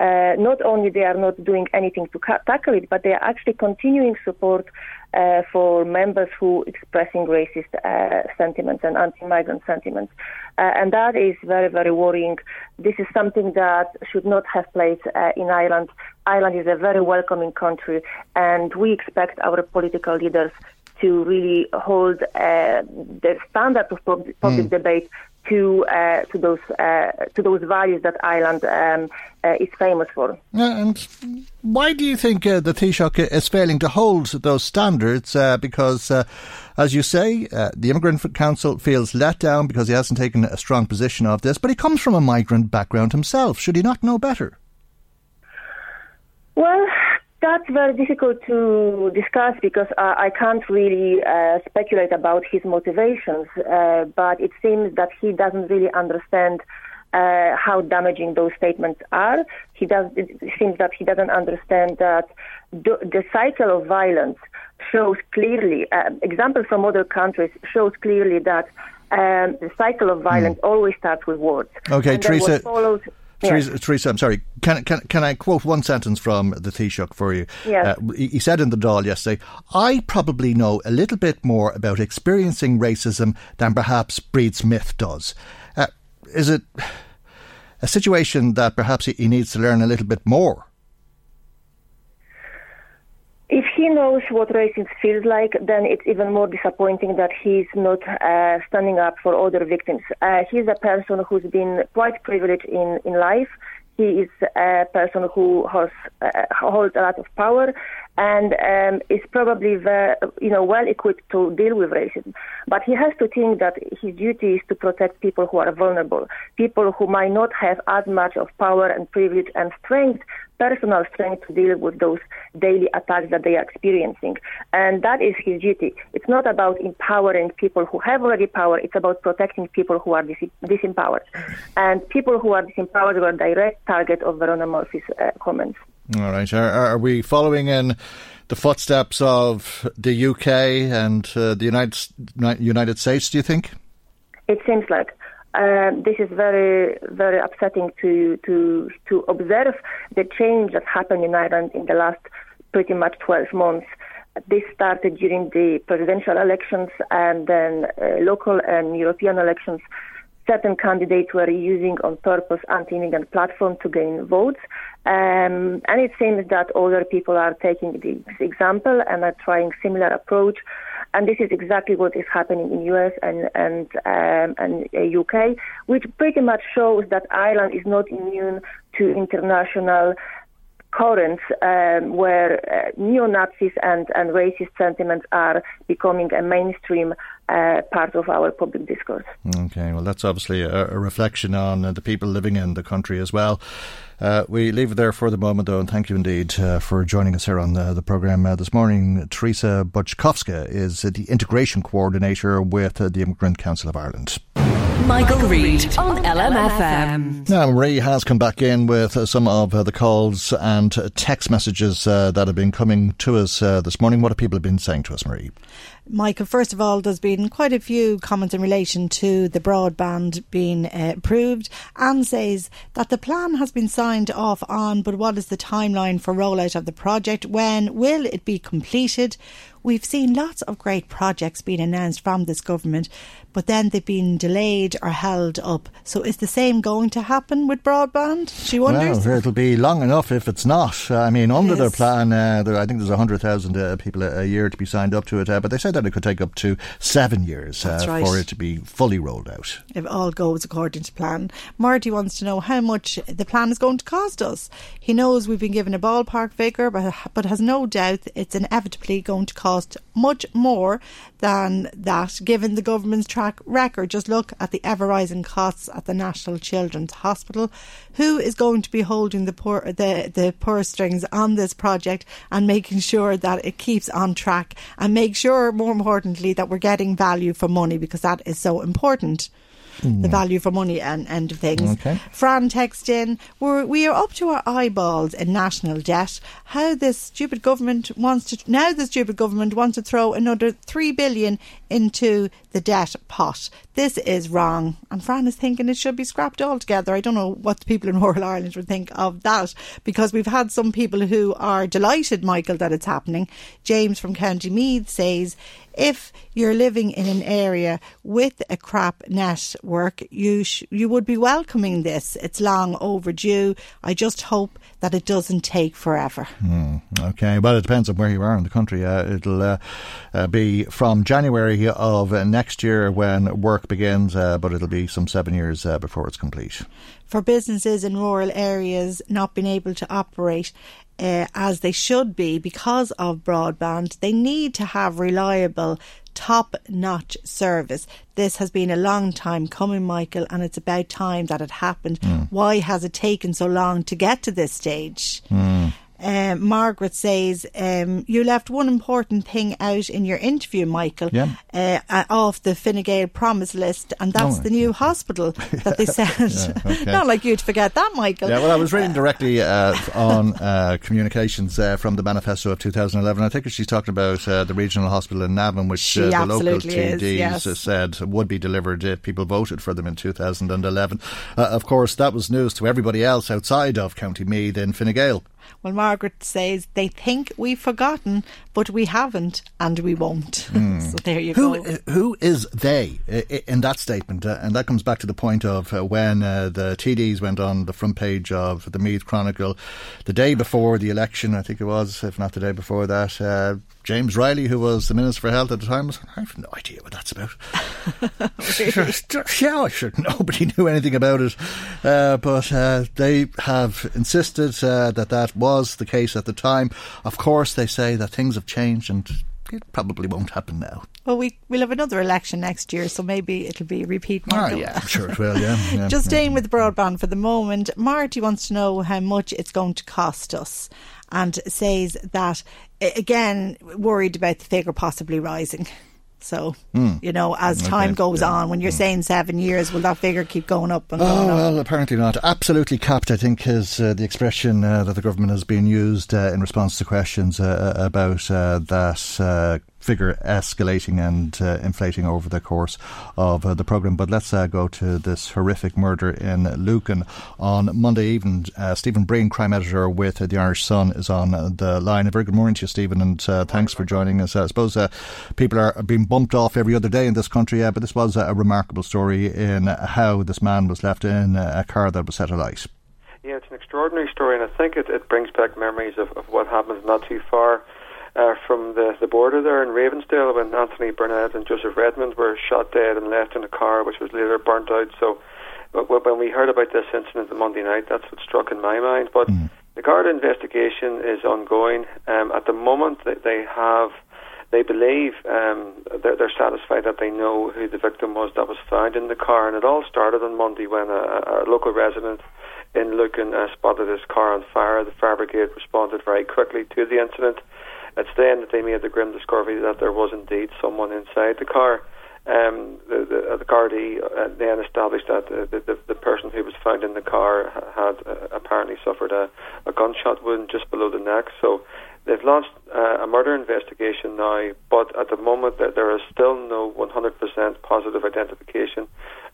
Uh, not only they are not doing anything to ca- tackle it, but they are actually continuing support uh, for members who expressing racist uh, sentiments and anti-migrant sentiments. Uh, and that is very, very worrying. This is something that should not have place uh, in Ireland. Ireland is a very welcoming country, and we expect our political leaders to really hold uh, the standard of public, public mm. debate to uh, to those uh, to those values that Ireland um, uh, is famous for. and why do you think uh, the Taoiseach is failing to hold those standards? Uh, because, uh, as you say, the Immigrant Council feels let down because he hasn't taken a strong position of this. But he comes from a migrant background himself. Should he not know better? Well, that's very difficult to discuss because uh, I can't really uh, speculate about his motivations, uh, but it seems that he doesn't really understand uh, how damaging those statements are. He does. It seems that he doesn't understand that the, the cycle of violence shows clearly. Uh, examples from other countries shows clearly that um, the cycle of violence mm. always starts with words. Okay, Teresa. Teresa, Teresa, I'm sorry. Can, can, can I quote one sentence from the Taoiseach for you? Yes. Uh, he, he said in the Dáil yesterday, I probably know a little bit more about experiencing racism than perhaps Bríd Smith does. Uh, is it a situation that perhaps he, he needs to learn a little bit more? If he knows what racism feels like, then it's even more disappointing that he's not uh, standing up for other victims. Uh, he's a person who's been quite privileged in, in life. He is a person who has, uh, holds a lot of power and um, is probably very, you know well equipped to deal with racism. But he has to think that his duty is to protect people who are vulnerable, people who might not have as much of power and privilege and strength personal strength to deal with those daily attacks that they are experiencing. And that is his duty. It's not about empowering people who have already power, it's about protecting people who are dis- disempowered. And people who are disempowered were a direct target of Verona Murphy's uh, comments. All right. Are, are, we following in the footsteps of the UK and uh, the United United States? Do you think? It seems like um, this is very very upsetting to to to observe the change that happened in Ireland in the last pretty much 12 months. This started during the presidential elections and then uh, local and European elections. Certain candidates were using on purpose anti-immigrant platform to gain votes. Um, and it seems that other people are taking this example and are trying similar approach. And this is exactly what is happening in US and and um, and uh, UK, which pretty much shows that Ireland is not immune to international currents um, where uh, neo Nazis and, and racist sentiments are becoming a mainstream uh, part of our public discourse. Okay, well, that's obviously a, a reflection on uh, the people living in the country as well. Uh, we leave it there for the moment, though, and thank you indeed uh, for joining us here on the, the programme this morning. Teresa Buczkowska is the integration coordinator with the Immigrant Council of Ireland. Michael, Reade on LMFM. Now, Marie has come back in with uh, some of uh, the calls and text messages uh, that have been coming to us uh, this morning. What have people been saying to us, Marie? Michael, first of all, there's been quite a few comments in relation to the broadband being uh, approved. Anne says that the plan has been signed off on, but what is the timeline for rollout of the project? When will it be completed? We've seen lots of great projects being announced from this government, but then they've been delayed or held up. So is the same going to happen with broadband? She wonders. Well, it'll be long enough if it's not. I mean, under their plan, uh, there, I think there's 100,000 uh, people a, a, year to be signed up to it, uh, but they said that it could take up to seven years uh, right. for it to be fully rolled out. If all goes according to plan. Marty wants to know how much the plan is going to cost us. He knows we've been given a ballpark figure, but, but has no doubt it's inevitably going to cost cost much more than that given the government's track record. Just look at the ever rising costs at the National Children's Hospital. Who is going to be holding the, poor, the, the purse strings on this project and making sure that it keeps on track and make sure, more importantly, that we're getting value for money because that is so important the hmm. value for money and end of things. Okay. Fran text in, we're, we are up to our eyeballs in national debt. How this stupid government wants to, now the stupid government wants to throw another three billion into the debt pot. This is wrong. And Fran is thinking it should be scrapped altogether. I don't know what the people in Rural Ireland would think of that because we've had some people who are delighted, Michael, that it's happening. James from County Meath says if you're living in an area with a crap network, you sh- you would be welcoming this. It's long overdue. I just hope that it doesn't take forever. Mm, okay, well, it depends on where you are in the country. Uh, it'll uh, uh, be from January of next year when work begins, uh, but it'll be some seven years uh, before it's complete. For businesses in rural areas not being able to operate, uh, as they should be because of broadband. They need to have reliable, top notch service. This has been a long time coming, Michael, and it's about time that it happened. Mm. Why has it taken so long to get to this stage? Mm. Uh, Margaret says um, you left one important thing out in your interview, Michael, yeah. uh, uh off the Fine Gael promise list, and that's oh, the new hospital that they said. yeah, okay. Not like you'd forget that, Michael. Yeah, well, I was reading directly uh, on uh, communications uh, from the manifesto of 2011. I think she's talking about the regional hospital in Navan, which the local TDs yes. said would be delivered if people voted for them in 2011. of course, that was news to everybody else outside of County Meath in Fine Gael. Well, Margaret says they think we've forgotten, but we haven't, and we won't. Mm. so there you who, go. Who is they in that statement? Uh, and that comes back to the point of uh, when uh, the TDs went on the front page of the Meath Chronicle the day before the election, I think it was, if not the day before that. James Reilly, who was the Minister for Health at the time, was, I have no idea what that's about. yeah, sure, nobody knew anything about it. Uh, but uh, they have insisted uh, that that was the case at the time. Of course, they say that things have changed and it probably won't happen now. Well, we we'll have another election next year, so maybe it'll be a repeat. Oh, yeah, I'm sure it will. Yeah, yeah Just yeah. staying with broadband for the moment, Marty wants to know how much it's going to cost us, and says that again worried about the figure possibly rising. So, mm. you know, as time goes yeah. on, when you're mm. saying seven years, will that figure keep going up and oh, going up? well, apparently not. Absolutely capped, I think, is uh, the expression uh, that the government has been used uh, in response to questions uh, about uh, that uh, figure escalating and uh, inflating over the course of uh, the programme. But let's uh, go to this horrific murder in Lucan on Monday evening. Uh, Stephen Breen, crime editor with the Irish Sun, is on the line. A very good morning to you, Stephen, and uh, thanks for joining us. I suppose uh, people are being bumped off every other day in this country, but this was a remarkable story in how this man was left in a car that was set alight. Yeah, it's an extraordinary story, and I think it, it brings back memories of, of what happened not too far uh, from the, the border there in Ravensdale when Anthony Burnett and Joseph Redmond were shot dead and left in a car which was later burnt out. So when we heard about this incident on Monday night, that's what struck in my mind. But mm. the Garda investigation is ongoing. Um, at the moment, they have, they believe um, they're, they're, satisfied that they know who the victim was that was found in the car. And it all started on Monday when a, a local resident in Lucan uh, spotted his car on fire. The fire brigade responded very quickly to the incident. It's then that they made the grim discovery that there was indeed someone inside the car. Um, the, the, uh, the uh, then established that the, the, the person who was found in the car had uh, apparently suffered a, a gunshot wound just below the neck. So they've launched uh, a murder investigation now, but at the moment there, there is still no 100% positive identification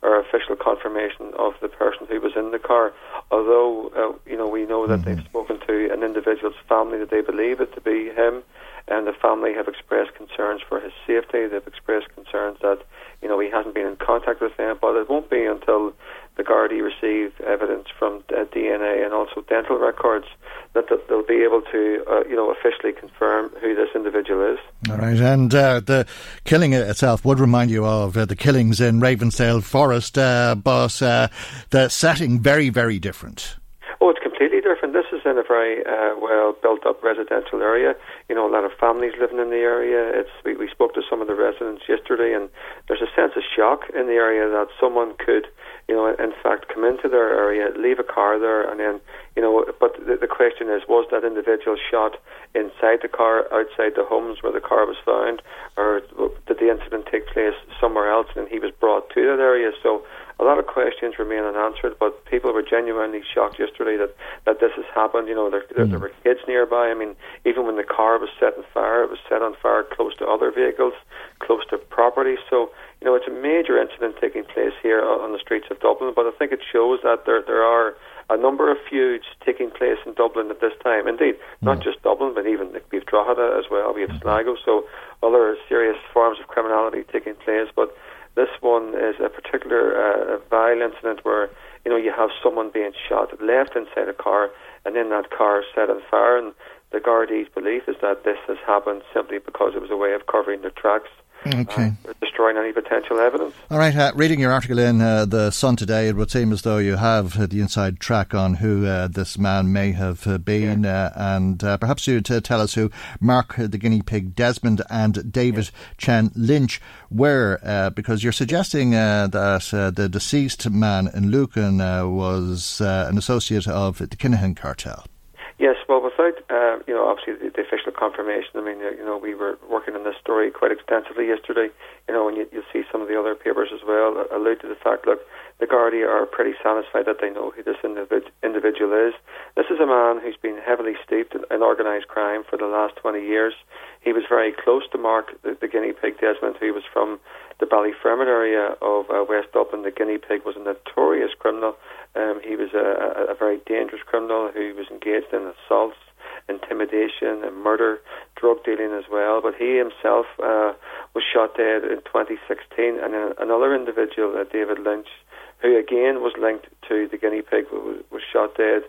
or official confirmation of the person who was in the car. Although uh, you know we know that mm-hmm. they've spoken to an individual's family that they believe it to be him, and the family have expressed concerns for his safety. They've expressed concerns that you know he hasn't been in contact with them, but it won't be until the Gardaí receive evidence from uh, DNA and also dental records that they'll be able to, uh, you know, officially confirm who this individual is. All right, and uh, the killing itself would remind you of uh, the killings in Ravensdale Forest, uh, but uh, the setting very, very different. Oh, it's completely different. This is in a very well built up residential area. You know, a lot of families living in the area. It's we, we spoke to some of the residents yesterday, and there's a sense of shock in the area that someone could you know, in fact, come into their area, leave a car there, and then, you know, but the, the question is, was that individual shot inside the car, outside the homes where the car was found, or did the incident take place somewhere else and he was brought to that area? So a lot of questions remain unanswered, but people were genuinely shocked yesterday that, that this has happened. You know, there, there, mm. there were kids nearby. I mean, even when the car was set on fire, it was set on fire close to other vehicles, close to property. So, you know, it's a major incident taking place here on the streets of Dublin, but I think it shows that there there are a number of feuds taking place in Dublin at this time. Indeed, not mm. just Dublin, but even we have Drogheda as well, we have Sligo, so other serious forms of criminality taking place. But this one is a particular uh, vile incident where you know you have someone being shot, left inside a car, and then that car set on fire. And the Gardaí's belief is that this has happened simply because it was a way of covering their tracks Okay. Uh, destroying any potential evidence. All right. Uh, reading your article in uh, the Sun today, it would seem as though you have uh, the inside track on who uh, this man may have uh, been, yeah. and perhaps you to tell us who Mark the guinea pig Desmond and David yeah. Chen Lynch were, because you're suggesting that the deceased man in Lucan was an associate of the Kinahan cartel. Yes, well, without uh, you know, obviously the, the, official confirmation. I mean, you know, we were working on this story quite extensively yesterday. You know, and you, you'll see some of the other papers as well allude to the fact. Look, the Gardaí are pretty satisfied that they know who this individ- individual is. This is a man who's been heavily steeped in, in organised crime for the last 20 years. He was very close to Mark, the, the guinea pig Desmond, who was from the Ballyfermot area of uh, West Dublin. The guinea pig was a notorious criminal um, he was a, a, very dangerous criminal who was engaged in assaults, intimidation, and murder, drug dealing as well. But he himself uh, was shot dead in 2016, and another individual, uh, David Lynch, who again was linked to the guinea pig, was, was shot dead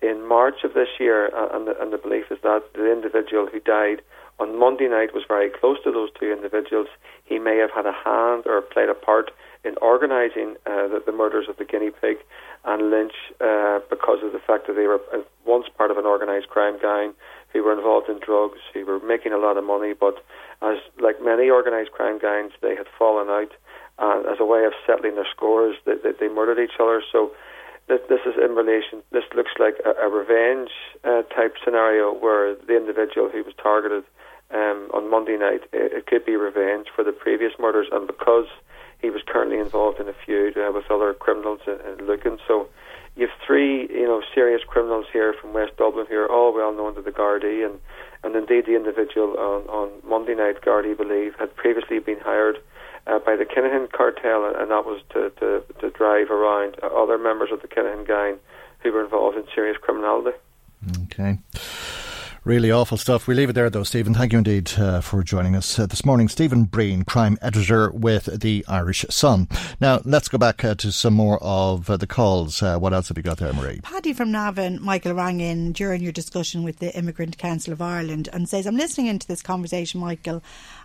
in March of this year. Uh, and, the, and the belief is that the individual who died on Monday night was very close to those two individuals. He may have had a hand or played a part in organising uh, the, the, murders of the guinea pig and Lynch uh, because of the fact that they were uh, once part of an organised crime gang who were involved in drugs, who were making a lot of money, but as like many organised crime gangs, they had fallen out, and as a way of settling their scores, they, they, they murdered each other. So this, this is in relation. This looks like a, a revenge uh, type scenario where the individual who was targeted um, on Monday night, it, it, could be revenge for the previous murders, and because he was currently involved in a feud uh, with other criminals in, in Lucan, so you have three, you know, serious criminals here from West Dublin who are all well known to the Gardaí, and and indeed the individual on on Monday night, Gardaí believe, had previously been hired uh, by the Kinahan cartel, and, that was to, to, to drive around other members of the Kinahan gang who were involved in serious criminality. Okay. Really awful stuff. We leave it there, though, Stephen. Thank you indeed uh, for joining us uh, this morning. Stephen Breen, crime editor with the Irish Sun. Now, let's go back uh, to some more of uh, the calls. Uh, what else have you got there, Marie? Paddy from Navan, Michael rang in during your discussion with the Immigrant Council of Ireland and says, I'm listening into this conversation, Michael,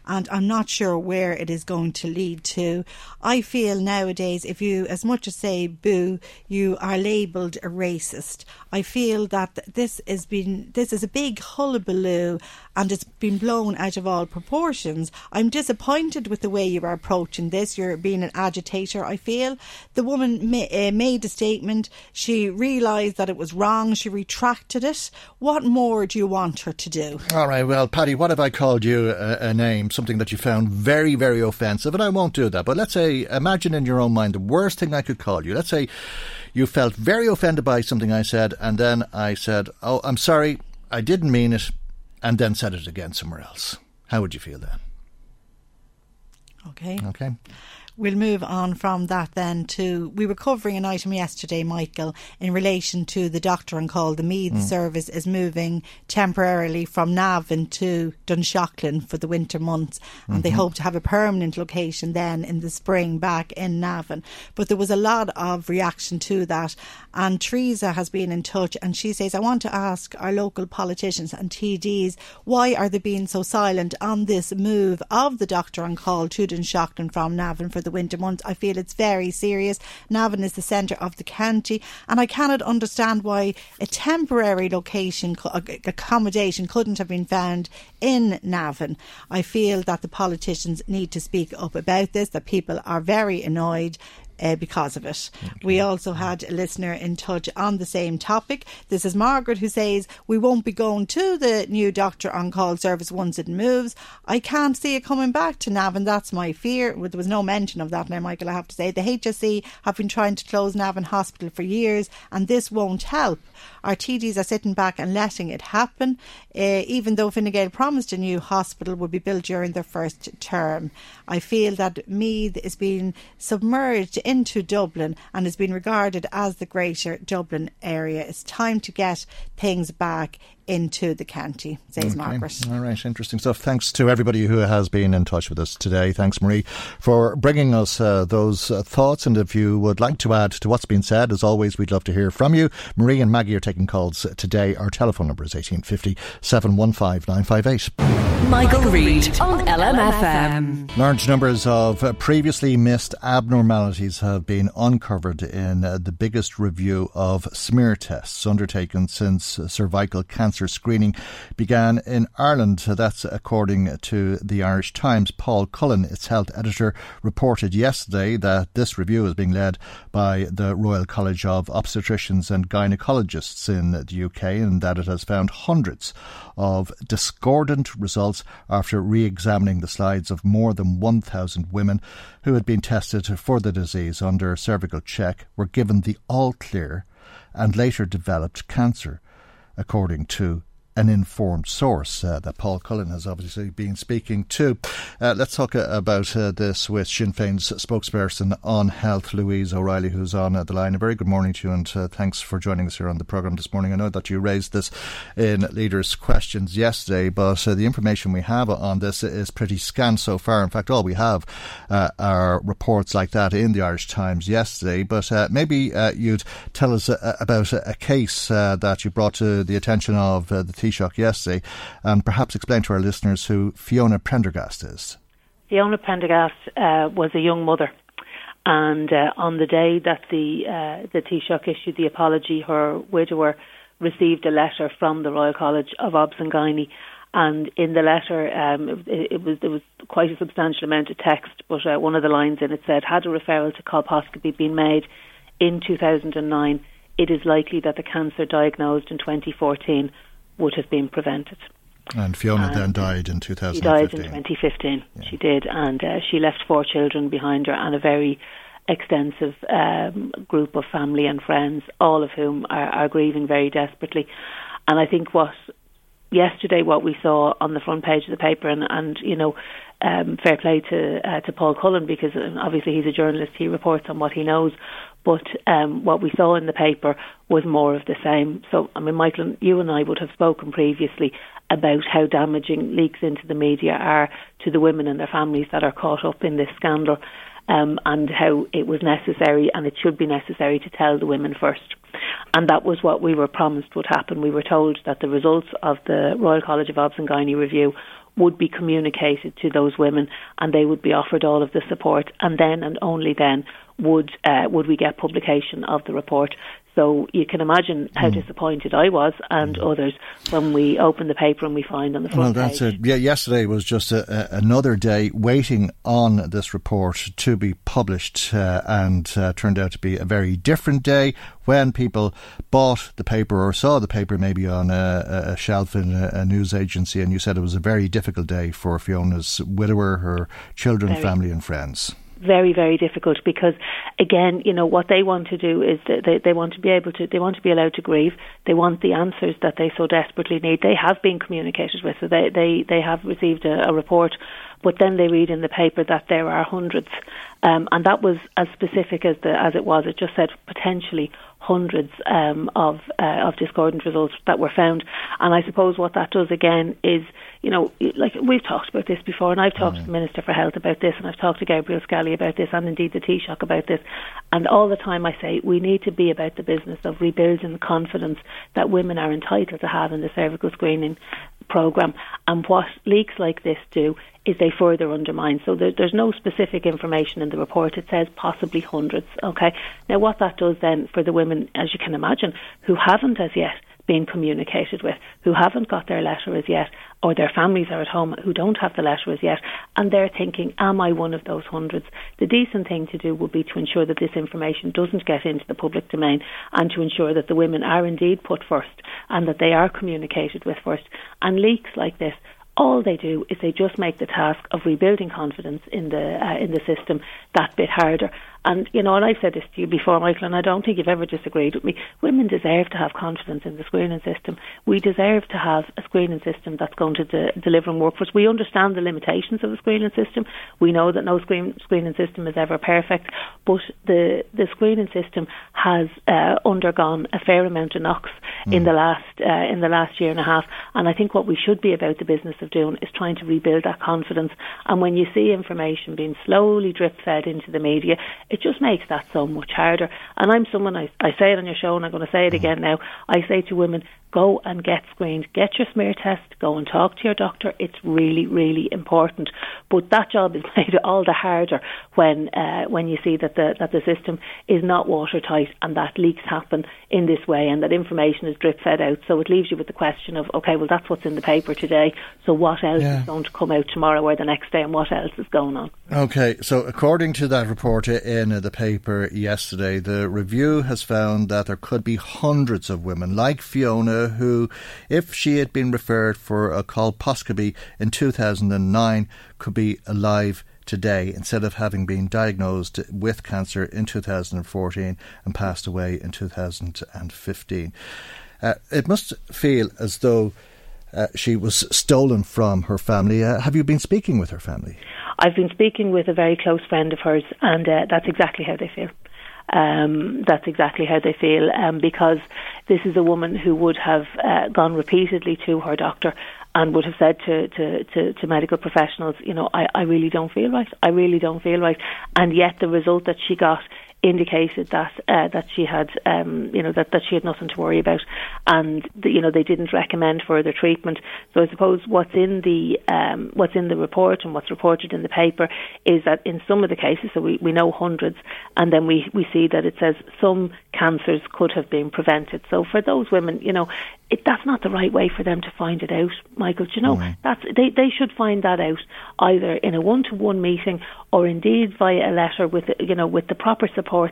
and I'm not sure where it is going to lead to. I feel nowadays, if you, as much as say boo, you are labelled a racist. I feel that this has been, this is a big hullabaloo and it's been blown out of all proportions. I'm disappointed with the way you are approaching this. You're being an agitator, I feel. The woman ma- uh, made a statement. She realised that it was wrong. She retracted it. What more do you want her to do? All right, well, Paddy, what if I called you a, a name? something that you found very, very offensive, and I won't do that. But let's say, imagine in your own mind the worst thing I could call you. Let's say you felt very offended by something I said, and then I said, Oh, I'm sorry, I didn't mean it, and then said it again somewhere else. How would you feel then? Okay. Okay. We'll move on from that then to we were covering an item yesterday, Michael, in relation to the doctor on call. The Meath mm. service is moving temporarily from Navan to Dunshaughlin for the winter months, and mm-hmm. they hope to have a permanent location then in the spring back in Navan. But there was a lot of reaction to that, and Teresa has been in touch, and she says, "I want to ask our local politicians and TDs why are they being so silent on this move of the doctor on call to Dunshaughlin from Navan for the winter months. I feel it's very serious. Navan is the centre of the county, and I cannot understand why a temporary location uh, accommodation couldn't have been found in Navan. I feel that the politicians need to speak up about this, that people are very annoyed uh, because of it. Okay. We also had a listener in touch on the same topic. This is Margaret who says, We won't be going to the new doctor on call service once it moves. I can't see it coming back to Navan. That's my fear. There was no mention of that now, Michael, I have to say. The HSE have been trying to close Navan Hospital for years, and this won't help. Our TDs are sitting back and letting it happen, uh, even though Fine Gael promised a new hospital would be built during their first term. I feel that Meath is being submerged into Dublin and has been regarded as the greater Dublin area. It's time to get things back into the county, says okay. Margaret. All right, interesting stuff. Thanks to everybody who has been in touch with us today. Thanks, Marie, for bringing us uh, those uh, thoughts. And if you would like to add to what's been said, as always, we'd love to hear from you. Marie and Maggie are taking calls today. Our telephone number is 1850 715 958. Michael, Reade on LMFM. Large numbers of previously missed abnormalities have been uncovered in uh, the biggest review of smear tests undertaken since cervical cancer cancer screening began in Ireland. That's according to the Irish Times. Paul Cullen, its health editor, reported yesterday that this review is being led by the Royal College of Obstetricians and Gynecologists in the UK and that it has found hundreds of discordant results after re examining the slides of more than 1,000 women who had been tested for the disease under cervical check, were given the all clear, and later developed cancer according to an informed source uh, that Paul Cullen has obviously been speaking to. Uh, let's talk uh, about uh, this with Sinn Féin's spokesperson on health, Louise O'Reilly, who's on uh, the line. A very good morning to you, and uh, thanks for joining us here on the programme this morning. I know that you raised this in leaders' questions yesterday, but the information we have on this is pretty scant so far. In fact, all we have are reports like that in the Irish Times yesterday. But maybe you'd tell us about a case that you brought to the attention of the Taoiseach yesterday, and perhaps explain to our listeners who Fiona Prendergast is. Fiona Prendergast uh, was a young mother. And uh, on the day that the uh, the Taoiseach issued the apology, her widower received a letter from the Royal College of Obs and Gynae And in the letter, um, it, it, was there was quite a substantial amount of text, but uh, one of the lines in it said, "Had a referral to colposcopy been made in 2009, it is likely that the cancer diagnosed in 2014 would have been prevented." And Fiona and then died in 2015. She died in 2015. Yeah. She did, and uh, she left four children behind her and a very extensive um, group of family and friends, all of whom are, are grieving very desperately. And I think what yesterday what we saw on the front page of the paper, and, and you know, um, fair play to uh, to Paul Cullen because um, obviously he's a journalist. He reports on what he knows. But um, what we saw in the paper was more of the same. So, I mean, Michael, you and I would have spoken previously about how damaging leaks into the media are to the women and their families that are caught up in this scandal um, and how it was necessary and it should be necessary to tell the women first. And that was what we were promised would happen. We were told that the results of the Royal College of Obs and Gynae review would be communicated to those women and they would be offered all of the support. And then and only then would uh, would we get publication of the report so you can imagine how mm. disappointed I was and mm. others when we open the paper and we find on the front well, that's page. It. Yeah, yesterday was just a, a, another day waiting on this report to be published, uh, and uh, turned out to be a very different day when people bought the paper or saw the paper maybe on a, a shelf in a, a, news agency, and you said it was a very difficult day for Fiona's widower, her children, very. family, and friends very very difficult because again you know what they want to do is they they want to be able to they want to be allowed to grieve. They want the answers that they so desperately need. They have been communicated with so they they they have received a, a report but then they read in the paper that there are hundreds. Um, and that was as specific as the as it was. It just said potentially hundreds um, of uh, of discordant results that were found. And I suppose what that does again is, you know, like we've talked about this before, and I've talked mm. to the Minister for Health about this, and I've talked to Gabriel Scally about this, and indeed the Taoiseach about this. And all the time I say we need to be about the business of rebuilding the confidence that women are entitled to have in the cervical screening programme. And what leaks like this do is they further undermine. So there, there's no specific information in the report. It says possibly hundreds. Okay. Now, what that does then for the women, as you can imagine, who haven't as yet been communicated with, who haven't got their letter as yet, or their families are at home who don't have the letter as yet, and they're thinking, Am I one of those hundreds? The decent thing to do would be to ensure that this information doesn't get into the public domain and to ensure that the women are indeed put first and that they are communicated with first. And leaks like this all they do is they just make the task of rebuilding confidence in the uh, in the system that bit harder. And, you know, and I've said this to you before, Michael, and I don't think you've ever disagreed with me. Women deserve to have confidence in the screening system. We deserve to have a screening system that's going to de- deliver and work for us. We understand the limitations of the screening system. We know that no screen- screening system is ever perfect, but the, the screening system has uh, undergone a fair amount of knocks mm. in the last uh, in the last year and a half. And I think what we should be about the business of doing is trying to rebuild that confidence. And when you see information being slowly drip fed into the media, it just makes that so much harder. And I'm someone, I, I say it on your show and I'm going to say it mm. again now. I say to women, go and get screened. Get your smear test. Go and talk to your doctor. It's really, really important. But that job is made all the harder when uh, when you see that the that the system is not watertight and that leaks happen in this way and that information is drip fed out. So it leaves you with the question of okay, well that's what's in the paper today. So what else yeah. is going to come out tomorrow or the next day, and what else is going on? Okay, so according to that report in the paper yesterday, the review has found that there could be hundreds of women like Fiona who, if she had been referred for a colposcopy in 2009, could be alive today instead of having been diagnosed with cancer in 2014 and passed away in 2015. Uh, it must feel as though uh, she was stolen from her family. Uh, have you been speaking with her family? I've been speaking with a very close friend of hers, and uh, that's exactly how they feel um, that's exactly how they feel um, because this is a woman who would have uh, gone repeatedly to her doctor and would have said to, to, to, to, medical professionals, you know, I, I really don't feel right. I really don't feel right. And yet the result that she got indicated that uh, that she had um, you know that, that she had nothing to worry about and the, you know they didn't recommend further treatment so I suppose what's in the um, what's in the report and what's reported in the paper is that in some of the cases so we, we know hundreds and then we, we see that it says some cancers could have been prevented so for those women you know it, that's not the right way for them to find it out, Michael. Do you know Mm. that's they they should find that out either in a one to one meeting or indeed via a letter with you know with the proper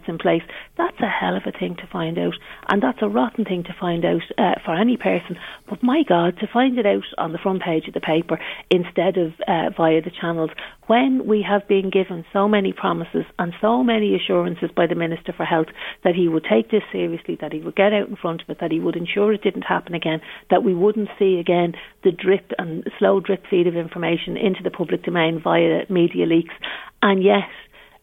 in place. That's a hell of a thing to find out, and that's a rotten thing to find out uh, for any person. But my God, to find it out on the front page of the paper instead of uh, via the channels when we have been given so many promises and so many assurances by the Minister for Health that he would take this seriously, that he would get out in front of it, that he would ensure it didn't happen again, that we wouldn't see again the drip and slow drip feed of information into the public domain via media leaks. And yet,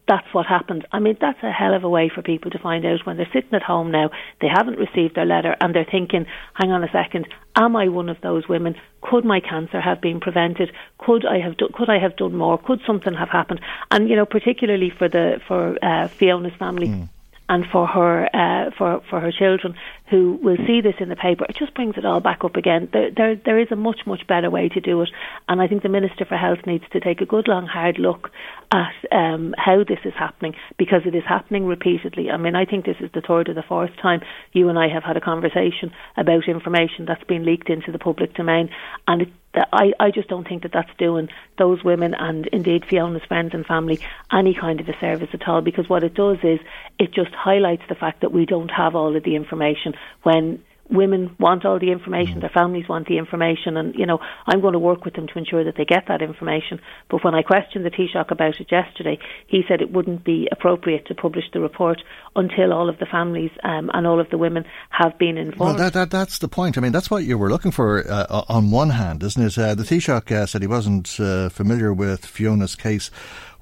that's what happens. I mean, that's a hell of a way for people to find out when they're sitting at home now, they haven't received their letter, and they're thinking, hang on a second, am I one of those women? Could my cancer have been prevented? Could I have do- could I have done more? Could something have happened? And you know, particularly for the for uh, Fiona's family. And for her, uh, for for her children, who will see this in the paper, it just brings it all back up again. There, there, there is a much, much better way to do it, and I think the Minister for Health needs to take a good, long, hard look at um, how this is happening because it is happening repeatedly. I mean, I think this is the third or the fourth time you and I have had a conversation about information that's been leaked into the public domain, and it, I, I just don't think that that's doing those women and indeed Fiona's friends and family any kind of a service at all because what it does is it just highlights the fact that we don't have all of the information when women want all the information, their families want the information, and you know I'm going to work with them to ensure that they get that information. But when I questioned the Taoiseach about it yesterday, he said it wouldn't be appropriate to publish the report until all of the families um, and all of the women have been Well, that, that that's the point. I mean, that's what you were looking for uh, on one hand, isn't it? Uh, the Taoiseach uh, said he wasn't uh, familiar with Fiona's case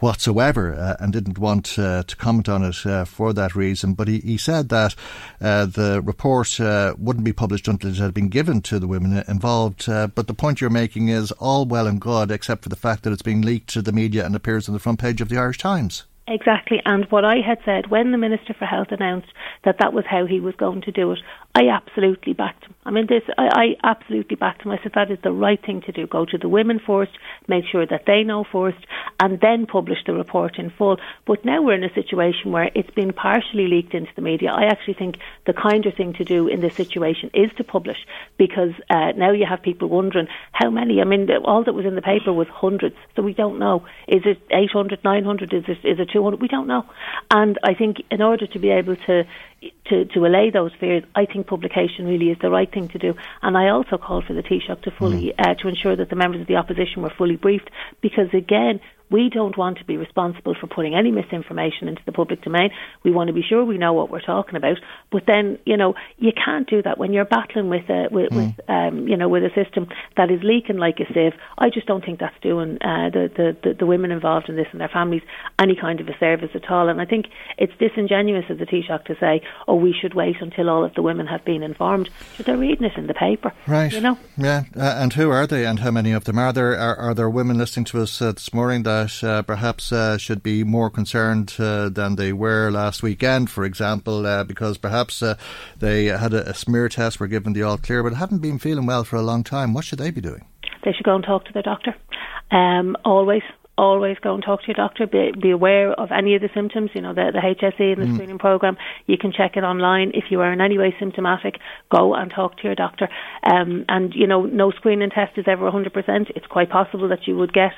whatsoever uh, and didn't want uh, to comment on it uh, for that reason. But he, he said that uh, the report uh, wouldn't be published until it had been given to the women involved. But the point you're making is all well and good, except for the fact that it's being leaked to the media and appears on the front page of the Irish Times. Exactly. And what I had said when the Minister for Health announced that that was how he was going to do it, I absolutely backed him. I mean, this, I, I absolutely back. I said that is the right thing to do. Go to the women first, make sure that they know first, and then publish the report in full. But now we're in a situation where it's been partially leaked into the media. I actually think the kinder thing to do in this situation is to publish because uh, now you have people wondering how many. I mean, all that was in the paper was hundreds, so we don't know. Is it 800, 900? Is it, is it 200? We don't know. And I think in order to be able to to, to allay those fears, I think publication really is the right thing to do. And I also call for the Taoiseach to fully uh, to ensure that the members of the opposition were fully briefed, because again, we don't want to be responsible for putting any misinformation into the public domain. We want to be sure we know what we're talking about. But then, you know, you can't do that when you're battling with a with, with um, you know with a system that is leaking like a sieve. I just don't think that's doing uh, the, the, the the women involved in this and their families any kind of a service at all. And I think it's disingenuous of the Taoiseach to say, "Oh, we should wait until all of the women have been informed." So they're reading it in the paper, Right. You know. Yeah. Uh, and who are they and how many of them are there? Are, are there women listening to us uh, this morning that uh, perhaps uh, should be more concerned uh, than they were last weekend, for example, uh, because perhaps uh, they had a, a smear test, were given the all clear, but haven't been feeling well for a long time? What should they be doing? they should go and talk to their doctor. Um, always, always go and talk to your doctor. Be, be aware of any of the symptoms. You know, the, the HSE and the Mm. screening program. You can check it online. If you are in any way symptomatic, go and talk to your doctor. Um, and you know, no screening test is ever 100%. It's quite possible that you would get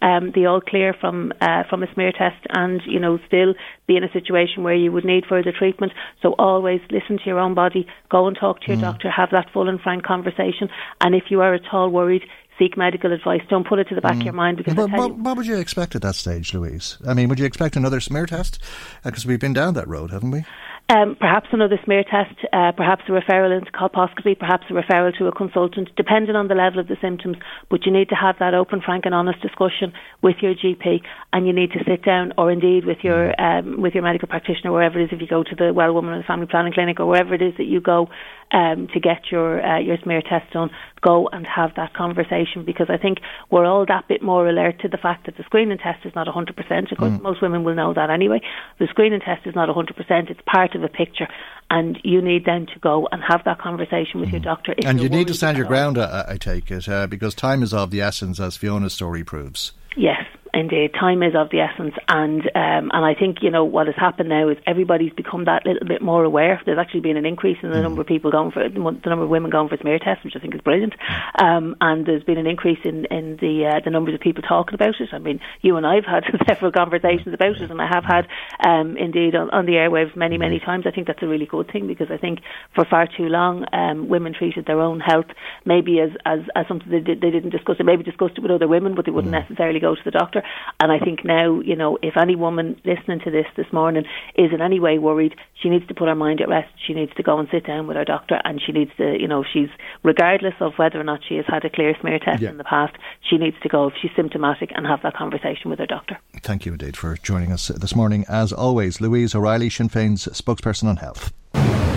um, the all clear from uh, from a smear test, and you know, still be in a situation where you would need further treatment. So always listen to your own body. Go and talk to your doctor. Have that full and frank conversation. And if you are at all worried, seek medical advice. Don't put it to the back of your mind because I What, what, what would you expect at that stage, Louise? I mean, would you expect another smear test? Because we've been down that road, haven't we? Um, perhaps another smear test, uh, perhaps a referral into colposcopy, perhaps a referral to a consultant, depending on the level of the symptoms. But you need to have that open, frank, and honest discussion with your GP, and you need to sit down, or indeed with your um, with your medical practitioner, wherever it is. If you go to the Well Woman and Family Planning Clinic, or wherever it is that you go um, to get your uh, your smear test done, go and have that conversation because I think we're all that bit more alert to the fact that the screening test is not 100%. Of course, Mm. most women will know that anyway. The screening test is not 100%. It's part of a picture, and you need then to go and have that conversation with your doctor. If and you're need to stand your ground, I, I take it, uh, because time is of the essence, as Fiona's story proves. Yes, Indeed, time is of the essence, and um, and I think you know what has happened now is everybody's become that little bit more aware. There's actually been an increase in the mm. number of people going for the number of women going for smear tests, which I think is brilliant. Um, and there's been an increase in in the uh, the numbers of people talking about it. I mean, you and I've had several conversations about it, and I have had um, indeed on, on the airwaves many many times. I think that's a really good thing because I think for far too long um, women treated their own health maybe as as, as something they, did, they didn't discuss it. Maybe discussed it with other women, but they wouldn't mm. necessarily go to the doctor. And I think now, you know, if any woman listening to this this morning is in any way worried, she needs to put her mind at rest. She needs to go and sit down with her doctor, and she needs to, you know, she's regardless of whether or not she has had a clear smear test yeah. in the past, she needs to go if she's symptomatic and have that conversation with her doctor. Thank you indeed for joining us this morning. As always, Louise O'Reilly, Sinn Féin's spokesperson on health.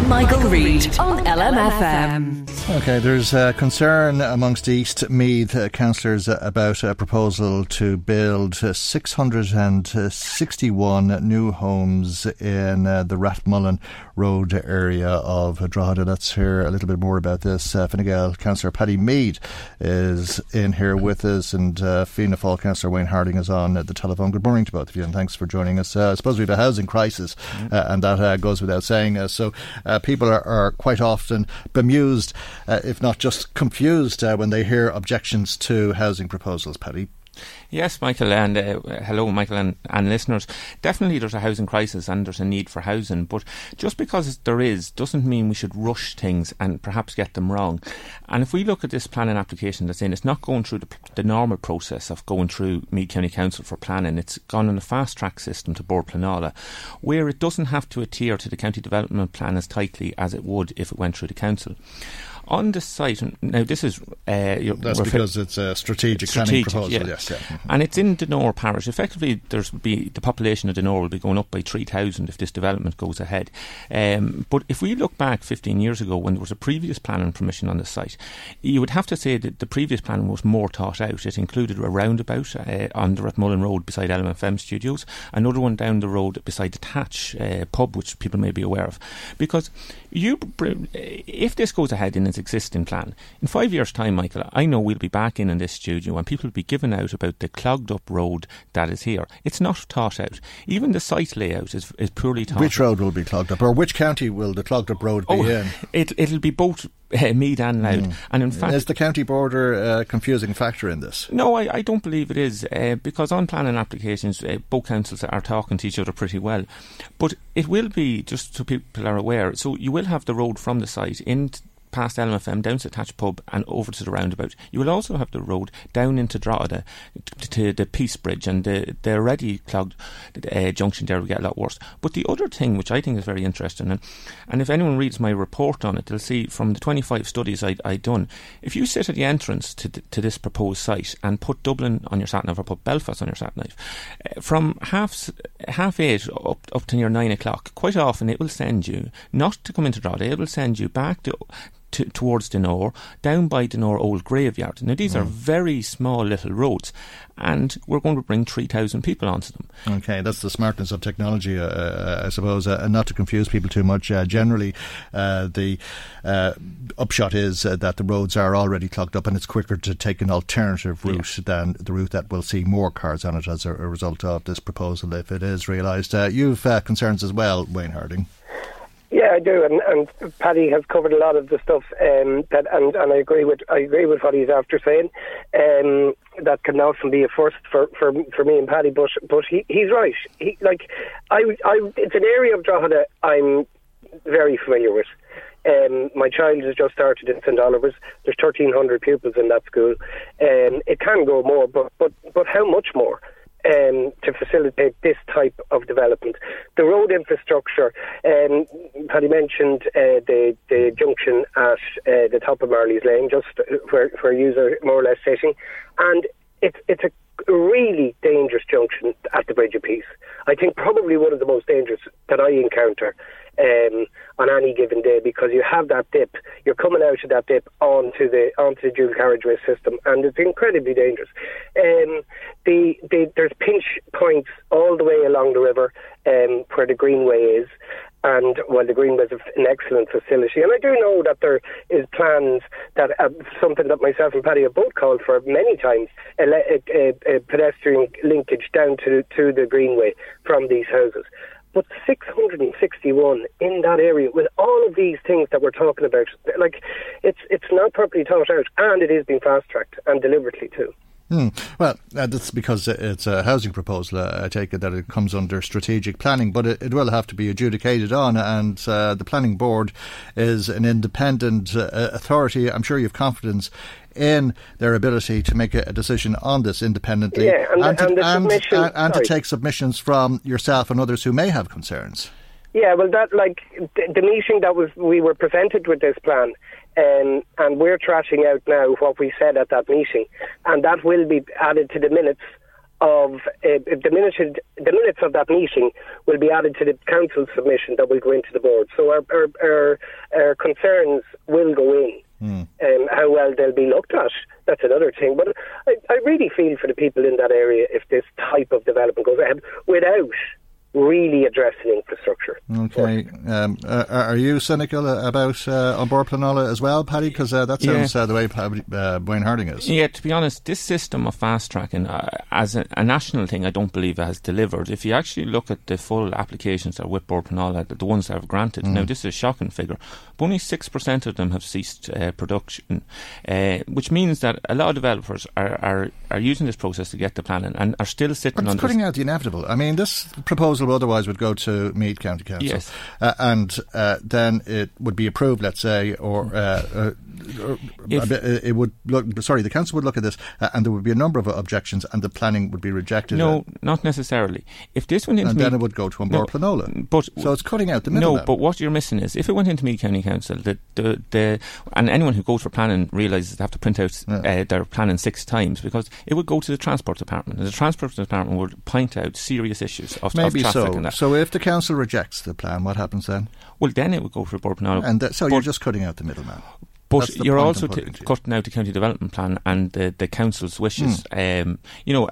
Michael, Reade on LMFM. Okay, there's a concern amongst East Meath uh, councillors about a proposal to build 661 new homes in uh, the Rathmullen Road area of Drogheda. Let's hear a little bit more about this. Uh, Fine Gael Councillor Paddy Meade is in here with us, and uh, Fianna Fáil Councillor Wayne Harding is on at the telephone. Good morning to both of you, and thanks for joining us. Uh, I suppose we have a housing crisis, uh, and that uh, goes without saying. Uh, so uh, people are, are, quite often bemused, uh, if not just confused, uh, when they hear objections to housing proposals, Paddy. Yes, Michael, and uh, hello, Michael, and, and, listeners. Definitely, there's a housing crisis and there's a need for housing, but just because there is doesn't mean we should rush things and perhaps get them wrong. And if we look at this planning application that's in, it's not going through the, the normal process of going through Meath County Council for planning. It's gone in a fast track system to Bord Pleanála, where it doesn't have to adhere to the county development plan as tightly as it would if it went through the council on the site, now this is. Uh, That's because it's a strategic, strategic proposal, yeah. yes. Yeah. Mm-hmm. And it's in Donore Parish. Effectively, there's be the population of Donore will be going up by 3,000 if this development goes ahead. Um, but if we look back 15 years ago when there was a previous planning permission on the site, you would have to say that the previous plan was more thought out. It included a roundabout uh, on the Rathmullen Road beside LMFM Studios, another one down the road beside the Thatch uh, pub, which people may be aware of. Because you, if this goes ahead in its existing plan. In five years' time, Michael, I know we'll be back in in this studio and people will be given out about the clogged up road that is here. It's not thought out. Even the site layout is, is poorly thought Which road will be clogged up? Or which county will the clogged up road be oh, in? It, it'll be both uh, Meath and Louth. Mm. And in fact, is the county border a confusing factor in this? No, I, I don't believe it is uh, because on planning applications, uh, both councils are talking to each other pretty well. But it will be just so people are aware. So you will have the road from the site in past LMFM down to the Thatch Pub and over to the roundabout. You will also have the road down into Drogheda to, to the Peace Bridge and the, the already clogged uh, junction there will get a lot worse. But the other thing which I think is very interesting, and, and if anyone reads my report on it, they'll see from the 25 studies I, I've done, if you sit at the entrance to, to this proposed site and put Dublin on your sat nav or put Belfast on your sat nav, uh, from half half eight up, up to near nine o'clock, quite often it will send you, not to come into Drogheda, it will send you back to to, towards Donore, down by Donore Old Graveyard. Now, these mm. are very small little roads, and we're going to bring 3,000 people onto them. Okay, that's the smartness of technology, uh, uh I suppose, uh, and not to confuse people too much. Uh, generally, uh, the uh, upshot is that the roads are already clogged up, and it's quicker to take an alternative route yeah. than the route that will see more cars on it as a, a result of this proposal, if it is realised. you've concerns as well, Wayne Harding. Yeah, I do, and, and Paddy has covered a lot of the stuff um, that, and, and I agree with I agree with what he's after saying. Um, that can often be a first for, for for me and Paddy, but but he, he's right. He like I I it's an area of Drogheda I'm very familiar with. Um, my child has just started in St Oliver's. There's 1,300 pupils in that school. Um, it can go more, but but but how much more? Um, to facilitate this type of development. The road infrastructure, um, Paddy mentioned uh, the, the junction at uh, the top of Marley's Lane, just where, where you are more or less sitting, and it's it's a really dangerous junction at the Bridge of Peace. I think probably one of the most dangerous that I encounter um, on any given day because you have that dip. You're coming out of that dip onto the onto the dual carriageway system, and it's incredibly dangerous. Um, the, the there's pinch points all the way along the river um, where the greenway is, and well, the Greenway is an excellent facility. And I do know that there is plans that uh, something that myself and Paddy have both called for many times a, a, a pedestrian linkage down to to the Greenway from these houses. But 661 in that area with all of these things that we're talking about, like it's it's not properly thought out, and it is being fast tracked and deliberately too. Hmm. Well, uh, that's because it's a housing proposal. Uh, I take it that it comes under strategic planning, but it, it will have to be adjudicated on. And uh, the planning board is an independent uh, authority. I'm sure you have confidence in their ability to make a, a decision on this independently, yeah, and, and, to, and, and, and to take submissions from yourself and others who may have concerns. Yeah, well, that like the, the meeting that was we were presented with this plan um, and we're trashing out now what we said at that meeting, and that will be added to the minutes of uh, the minutes. The minutes of that meeting will be added to the council submission that will go into the board. So our our, our, our concerns will go in. Mm. Um, how well they'll be looked at, that's another thing. But I, I really feel for the people in that area if this type of development goes ahead without really addressing infrastructure. Okay. Um, uh, are you cynical about uh, An Pleanála as well, Paddy? Because uh, that sounds yeah. uh, the way uh, Wayne Harding is. Yeah, to be honest, this system of fast tracking, uh, as a, a, national thing, I don't believe it has delivered. If you actually look at the full applications that are with Bord Pleanála, the, the ones that have granted, mm. now this is a shocking figure, but only 6% of them have ceased production, which means that a lot of developers are, are, are using this process to get the planning and are still sitting but on it's putting out the inevitable. I mean, this proposal proposal otherwise would go to Meath County Council. Yes. Uh, and uh, then it would be approved, let's say, or uh, uh if, it would look. Sorry, the council would look at this, uh, and there would be a number of objections, and the planning would be rejected. No, uh, not necessarily. If this went into and Meath, then it would go to An Bord no, Pleanála. But so it's cutting out the middle. No, but what you're missing is if it went into Meath County Council, the the, the and anyone who goes for planning realises they have to print out yeah. uh, their planning six times because it would go to the transport department, and the transport department would point out serious issues of, Maybe of so. that. So if the council rejects the plan, what happens then? Well, then it would go for Bord Pleanála. And th- so but, you're just cutting out the middleman. But you're also t- cutting out the county development plan and the, the council's wishes. Mm. Um, you know,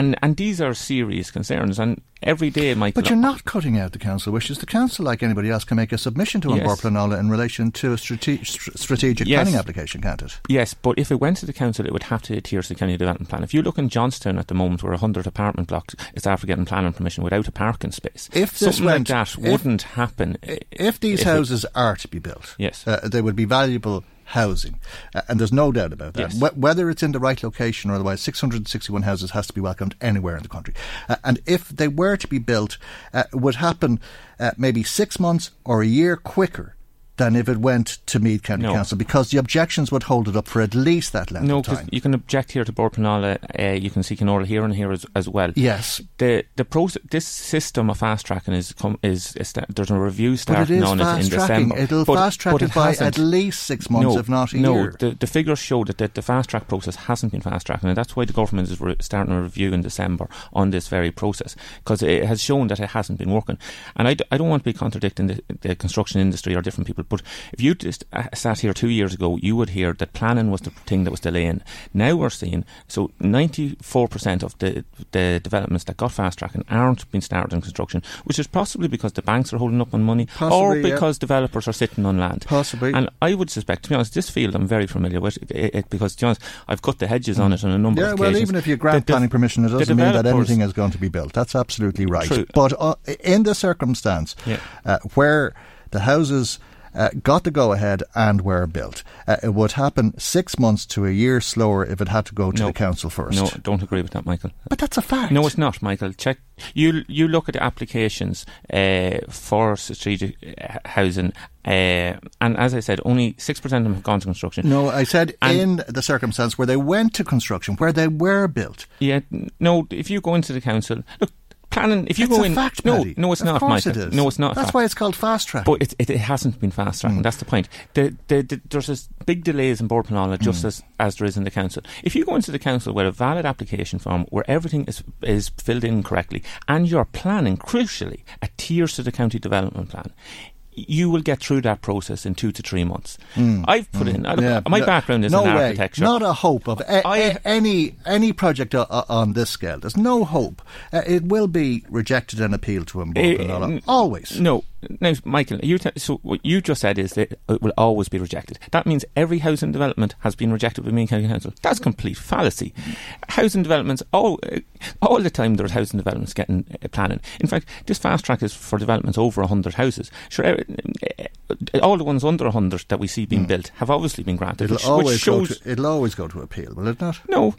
and and these are serious concerns. And every day, Michael. But you're not cutting out the council wishes. The council, like anybody else, can make a submission to yes. An Bord Pleanála in relation to a strate- strategic yes. planning application, can't it? Yes, but if it went to the council, it would have to adhere to the county development plan. If you look in Johnstown at the moment, where 100 apartment blocks is after getting planning permission without a parking space, if something went, like that if, wouldn't happen. If these if houses it, are to be built, yes, uh, they would be valuable housing. Uh, and there's no doubt about that. Yes. Wh- whether it's in the right location or otherwise, 661 houses has to be welcomed anywhere in the country. Uh, and if they were to be built, uh, it would happen uh, maybe six months or a year quicker than if it went to Meath County no. Council because the objections would hold it up for at least that length no, of time. you can object here to Bord Pleanála, uh, you can seek an oral hearing here as, as well. Yes. The the process, this system of fast tracking is com- is, is there's a review starting on it in December. It'll but, fast track it, by at least six months, no, if not a no, year. the, the figures show that the, the fast track process hasn't been fast tracking, and that's why the government is re- starting a review in December on this very process because it has shown that it hasn't been working. And I d- I don't want to be contradicting the, the construction industry or different people, but if you just uh, sat here two years ago, you would hear that planning was the thing that was delaying. Now we're seeing so 94% of the the developments that got fast tracking aren't being started in construction, which is possibly because the banks are holding up on money Possibly, or because yeah. developers are sitting on land. Possibly. And I would suspect, to be honest, this field I'm very familiar with it, it, because, to be honest, I've cut the hedges on it on a number yeah, of well, even if you grant the, planning permission, it doesn't mean that anything is going to be built. That's absolutely right. True. But uh, in the circumstance Yeah. uh, where the houses uh, got the go ahead and were built, uh, it would happen six months to a year slower if it had to go to No. the council first. No, don't agree with that, Michael. But that's a fact. No, it's not, Michael. Check. You you look at the applications uh, for strategic uh, housing, uh, and as I said, only six percent of them have gone to construction. No, I said And- in the circumstance where they went to construction, where they were built. Yeah, no. If you go into the council, look, planning. If you It's go in, fact, no, Paddy. no, it's Of not, course Michael. it is. No, it's not. That's fact. why it's called fast track. But it, it, it hasn't been fast tracking. Hmm. That's the point. The, the, the, there's this big delays in Bord Pleanála just hmm. as, as there is in the council. If you go into the council with a valid application form where everything is is filled in correctly and you're planning, crucially, adheres to the county development plan, you will get through that process in two to three months. Mm. I've put mm. in. I Yeah, my background is no in way. architecture. Not a hope of a, I- a- any any project o- o- on this scale. There's no hope. Uh, it will be rejected and appealed to in eh, eh, Always. No, now, Michael, you t- so what you just said is that it will always be rejected. That means every housing development has been rejected by Meath County Council. That's complete fallacy. Housing developments, all uh, all the time, there's housing developments getting uh, planning. In fact, this fast track is for developments over 100 houses. Sure, all the ones under 100 that we see being mm. built have obviously been granted. It'll, which, always which shows, to, it'll always go to appeal, will it not? No,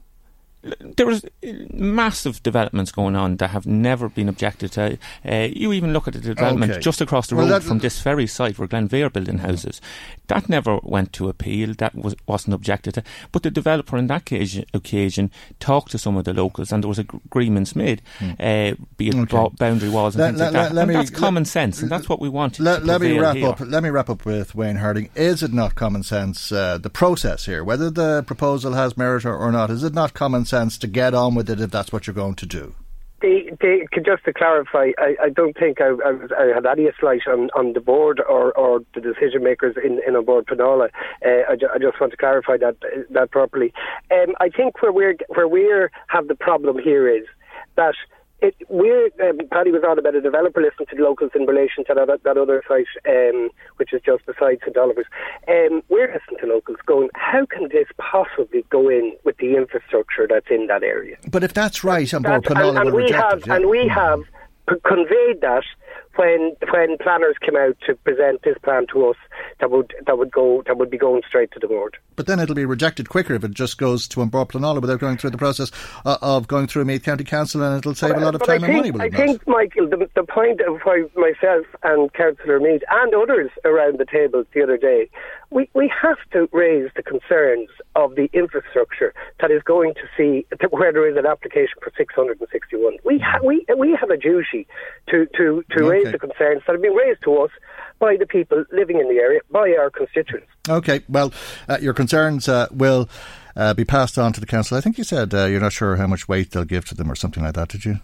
there was massive developments going on that have never been objected to. Uh, you even look at the development okay. just across the well, road from this very site where Glenveagh are building houses. That never went to appeal. That was, wasn't objected to. But the developer on that occasion, occasion talked to some of the locals and there was agreements made, mm. uh, be it okay. boundary walls and let, things let, like that. Let, and me, that's common sense and that's what we want let, let me wrap here. up. Let me wrap up with Wayne Harding. Is it not common sense, uh, the process here, whether the proposal has merit or, or not, is it not common sense to get on with it if that's what you're going to do? They, they, just to clarify, I, I don't think I, I, I, had any slight on, on the board or, or the decision makers in, in Bord Pleanála. Uh, I, ju- I, just want to clarify that that properly. Um, I think where we're where we have the problem here is that it, we're um, Paddy was on about a developer listening to the locals in relation to that, that other site, um, which is just beside St Oliver's. Um, we're listening to locals going, how can this possibly go in with the infrastructure that's in that area? But if that's right, and, and, and we have yeah. and we have conveyed that when when planners came out to present this plan to us, that would that would go that would be going straight to the board. But then it'll be rejected quicker if it just goes to An Bord Pleanála without going through the process uh, of going through Meath County Council, and it'll save but, a lot of time think, and money. I think, Michael, the, the point of why myself and Councillor Meade and others around the table the other day, we we have to raise the concerns of the infrastructure that is going to see where there is an application for 661. We ha- we we have a duty to to to okay. raise the concerns that have been raised to us by the people living in the area, by our constituents. Okay, well, uh, your concerns uh, will uh, be passed on to the council. I think you said uh, you're not sure how much weight they'll give to them or something like that, did you?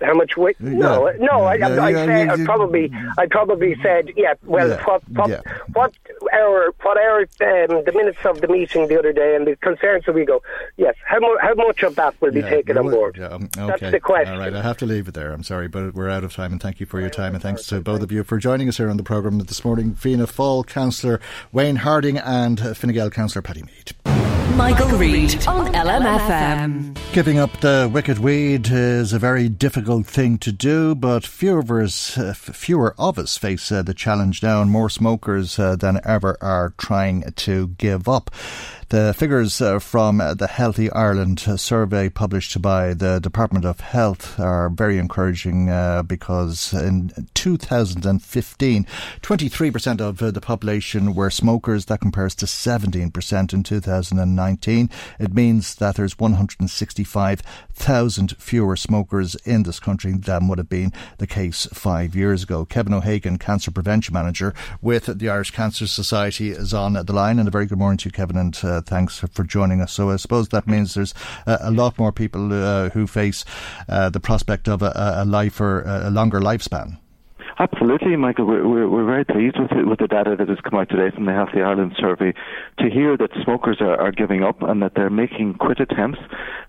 How much weight? No, no. I, I, I, said, I probably, I probably said, yeah. Well, yeah, what, what, yeah. what our, what our, um, the minutes of the meeting the other day and the concerns that we go, yes. How, mo- how much of that will be yeah, taken on board? Um, okay. That's the question. All right, I have to leave it there. I'm sorry, but we're out of time. And thank you for your time, and thanks to both of you for joining us here on the programme this morning. Fianna Fáil councillor Wayne Harding and Fine Gael councillor Paddy Meade. Michael, Reade on LMFM. Giving up the wicked weed is a very difficult thing to do, but fewer of us, uh, fewer of us face uh, the challenge now, and more smokers uh, than ever are trying to give up. The figures uh, from uh, the Healthy Ireland survey published by the Department of Health are very encouraging uh, because in 2015, 23% of the population were smokers. That compares to 17% in 2019. It means that there's 165,000 fewer smokers in this country than would have been the case five years ago. Kevin O'Hagan, Cancer Prevention Manager with the Irish Cancer Society, is on the line. And a very good morning to you, Kevin, and uh, thanks for joining us. So I suppose that means there's a lot more people uh, who face uh, the prospect of a, a life or a longer lifespan. Absolutely, Michael. We're, we're, we're very pleased with, with the data that has come out today from the Healthy Ireland survey to hear that smokers are, are giving up and that they're making quit attempts.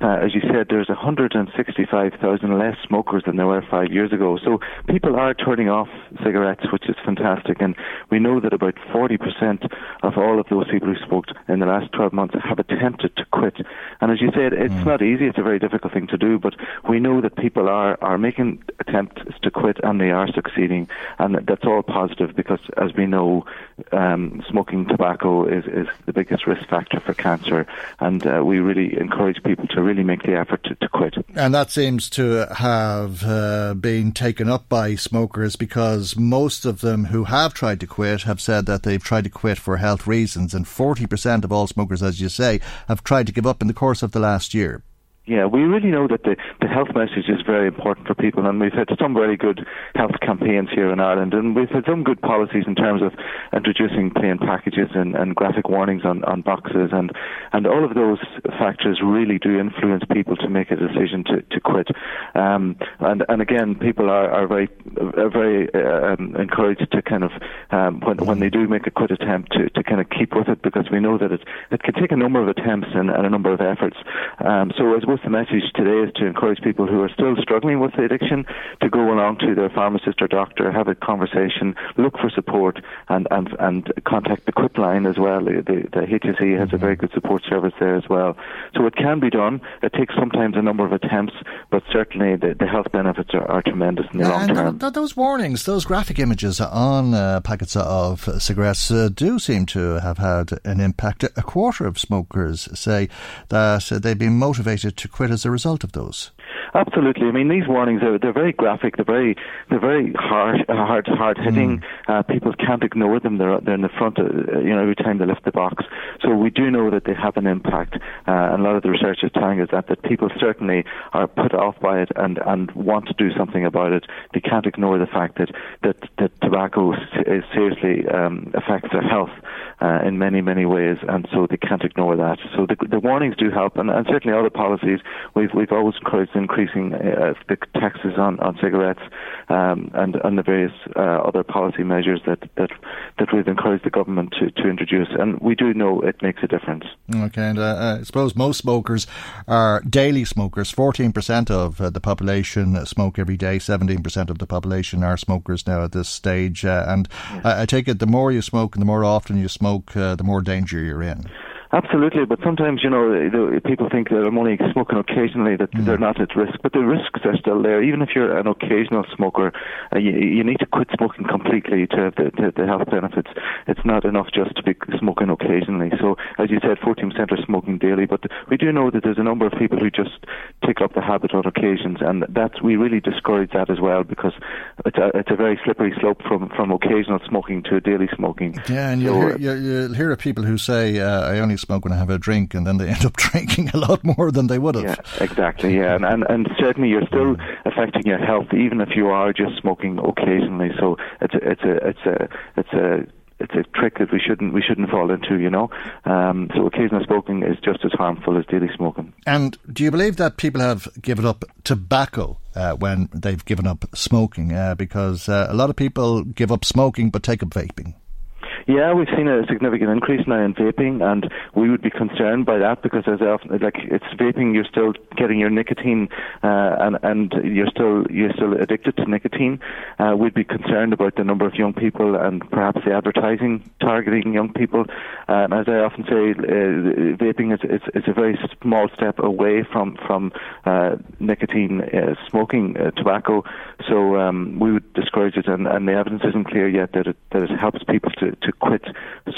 Uh, as you said, there's 165,000 less smokers than there were five years ago. So people are turning off cigarettes, which is fantastic. And we know that about 40% of all of those people who smoked in the last 12 months have attempted to quit. And as you said, it's mm. not easy. It's a very difficult thing to do, but we know that people are, are making attempts to quit and they are succeeding and that's all positive because, as we know, um, smoking tobacco is, is the biggest risk factor for cancer, and uh, we really encourage people to really make the effort to, to quit. And that seems to have uh, been taken up by smokers because most of them who have tried to quit have said that they've tried to quit for health reasons, and 40% of all smokers, as you say, have tried to give up in the course of the last year. Yeah, we really know that the, the health message is very important for people, and we've had some very good health campaigns here in Ireland, and we've had some good policies in terms of introducing plain packages and, and graphic warnings on, on boxes, and, and all of those factors really do influence people to make a decision to, to quit. Um, and, and again, people are, are very, are very uh, um, encouraged to kind of, um, when, when they do make a quit attempt, to, to kind of keep with it, because we know that it, it can take a number of attempts and, and a number of efforts. Um, so I the message today is to encourage people who are still struggling with the addiction to go along to their pharmacist or doctor, have a conversation, look for support, and and, and contact the Quit line as well. The, the, HSE has a very good support service there as well. So it can be done. It takes sometimes a number of attempts, but certainly the, the health benefits are, are tremendous in the long term. Th- those warnings, those graphic images on uh, packets of cigarettes uh, do seem to have had an impact. A quarter of smokers say that they've been motivated to quit as a result of those. Absolutely. I mean, these warnings are they're very graphic. They're very they're very hard hard hard hitting. Mm. Uh, people can't ignore them. They're they're in the front. Of, uh, you know, every time they lift the box. So we do know that they have an impact. Uh, and a lot of the research is telling us that that people certainly are put off by it and and want to do something about it. They can't ignore the fact that that that tobacco seriously um, affects their health uh, in many many ways, and so they can't ignore that. So the, the warnings do help, and, and certainly other policies we've we've always encouraged increasing uh, the taxes on, on cigarettes um, and, and the various uh, other policy measures that, that that we've encouraged the government to, to introduce. And we do know it makes a difference. Okay, and uh, I suppose most smokers are daily smokers. 14% of uh, the population smoke every day, 17% of the population are smokers now at this stage. Uh, and I, I, take it the more you smoke and the more often you smoke, uh, the more danger you're in. Absolutely, but sometimes you know the, people think that I'm only smoking occasionally that mm. they're not at risk, but the risks are still there. Even if you're an occasional smoker, uh, you, you, need to quit smoking completely to have the, the, the, health benefits. It's not enough just to be smoking occasionally. So, as you said, 14% are smoking daily, but we do know that there's a number of people who just take up the habit on occasions, and that's we really discourage that as well because it's a, it's a very slippery slope from, from occasional smoking to daily smoking. Yeah, and you'll, hear, you'll hear of people who say, uh, "I only smoke when I have a drink, and then they end up drinking a lot more than they would have. Yeah, exactly. Yeah, and, and and certainly you're still affecting your health, even if you are just smoking occasionally. So it's a, it's a it's a it's a it's a trick that we shouldn't we shouldn't fall into, you know. Um, so occasional smoking is just as harmful as daily smoking. And do you believe that people have given up tobacco uh, when they've given up smoking? Uh, because uh, a lot of people give up smoking but take up vaping. Yeah, we've seen a significant increase now in vaping, and we would be concerned by that because as often, like it's vaping, you're still getting your nicotine, uh, and and you're still you're still addicted to nicotine. Uh, we'd be concerned about the number of young people and perhaps the advertising targeting young people. Um, as I often say, uh, vaping is, is, is a very small step away from from uh, nicotine uh, smoking tobacco. So um, we would discourage it, and, and the evidence isn't clear yet that it that it helps people to to quit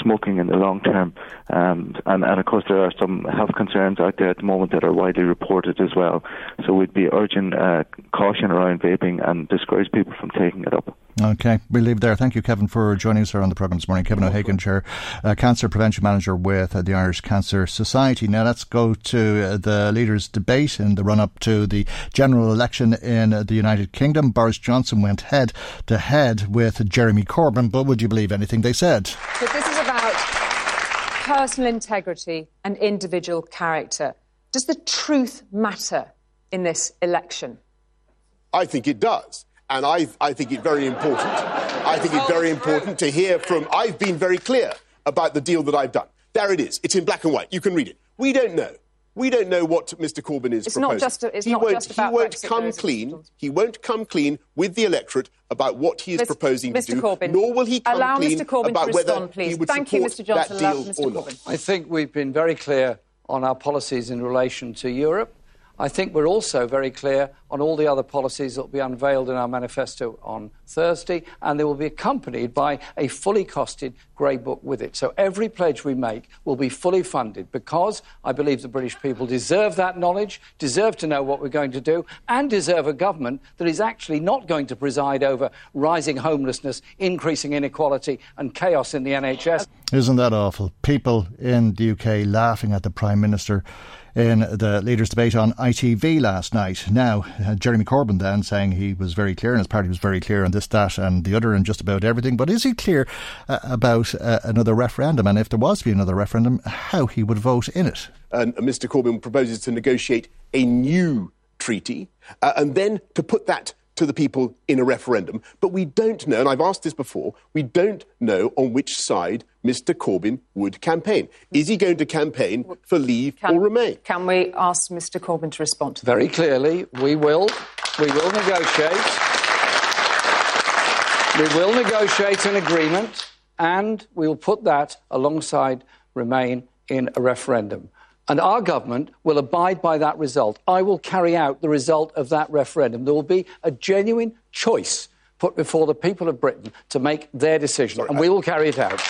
smoking in the long term. Um, and, and of course, there are some health concerns out there at the moment that are widely reported as well. So we'd be urging uh, caution around vaping and discourage people from taking it up. Okay, we'll leave there. Thank you, Kevin, for joining us here on the programme this morning. Kevin O'Hagan, Chair, uh, Cancer Prevention Manager with uh, the Irish Cancer Society. Now let's go to uh, the leaders' debate in the run up to the general election in the United Kingdom. Boris Johnson went head to head with Jeremy Corbyn, but would you believe anything they said? But this is about personal integrity and individual character. Does the truth matter in this election? I think it does. And I, I think it very important. I think it's very important to hear from. I've been very clear about the deal that I've done. There it is. It's in black and white. You can read it. We don't know. We don't know what Mr. Corbyn is it's proposing. Not just a, it's he not won't, just about he won't Brexit, come clean. He won't come clean with the electorate about what he is Mr. proposing Mr. to do. Corbyn, nor will he come allow clean Mr. Corbyn about to whether respond, please. he would Thank support you, Mr. Johnson. that deal Mr. or not. I think we've been very clear on our policies in relation to Europe. I think we're also very clear on all the other policies that will be unveiled in our manifesto on Thursday, and they will be accompanied by a fully costed grey book with it. So every pledge we make will be fully funded because I believe the British people deserve that knowledge, deserve to know what we're going to do, and deserve a government that is actually not going to preside over rising homelessness, increasing inequality, and chaos in the NHS. Isn't that awful? People in the UK laughing at the Prime Minister in the leaders' debate on ITV last night. Now, uh, Jeremy Corbyn then saying he was very clear and his party was very clear on this, that, and the other, and just about everything. But is he clear uh, about uh, another referendum? And if there was to be another referendum, how he would vote in it? And Mr. Corbyn proposes to negotiate a new treaty uh, and then to put that to the people in a referendum. But we don't know, and I've asked this before, we don't know on which side Mr. Corbyn would campaign. Is he going to campaign for leave Can- or remain? Can we ask Mr Corbyn to respond to that? Very clearly, we will. We will negotiate. We will negotiate an agreement, and we will put that alongside Remain in a referendum. And our government will abide by that result. I will carry out the result of that referendum. There will be a genuine choice put before the people of Britain to make their decision, and we will carry it out.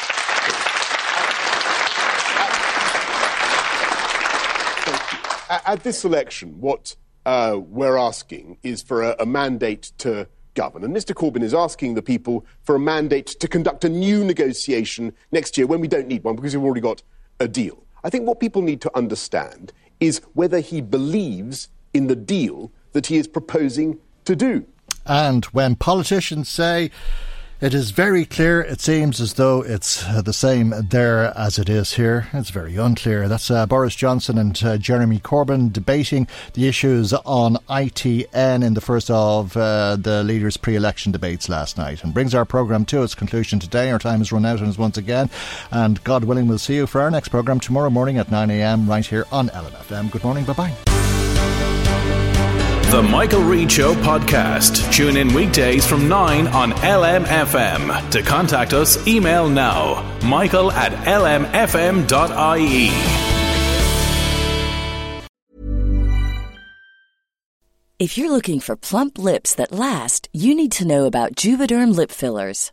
At this election, what uh, we're asking is for a, a mandate to govern. And Mr. Corbyn is asking the people for a mandate to conduct a new negotiation next year when we don't need one because we've already got a deal. I think what people need to understand is whether he believes in the deal that he is proposing to do. And when politicians say it is very clear, it seems as though it's uh, the same there as it is here. It's very unclear. That's uh, Boris Johnson and uh, Jeremy Corbyn debating the issues on ITN in the first of uh, the leaders' pre election debates last night. And brings our programme to its conclusion today. Our time has run out and is once again. And God willing, we'll see you for our next programme tomorrow morning at 9am right here on LMFM. Good morning. Bye bye. The Michael Reade Show podcast. Tune in weekdays from 9 on LMFM. To contact us, email now michael at lmfm.ie. If you're looking for plump lips that last, you need to know about Juvederm lip fillers.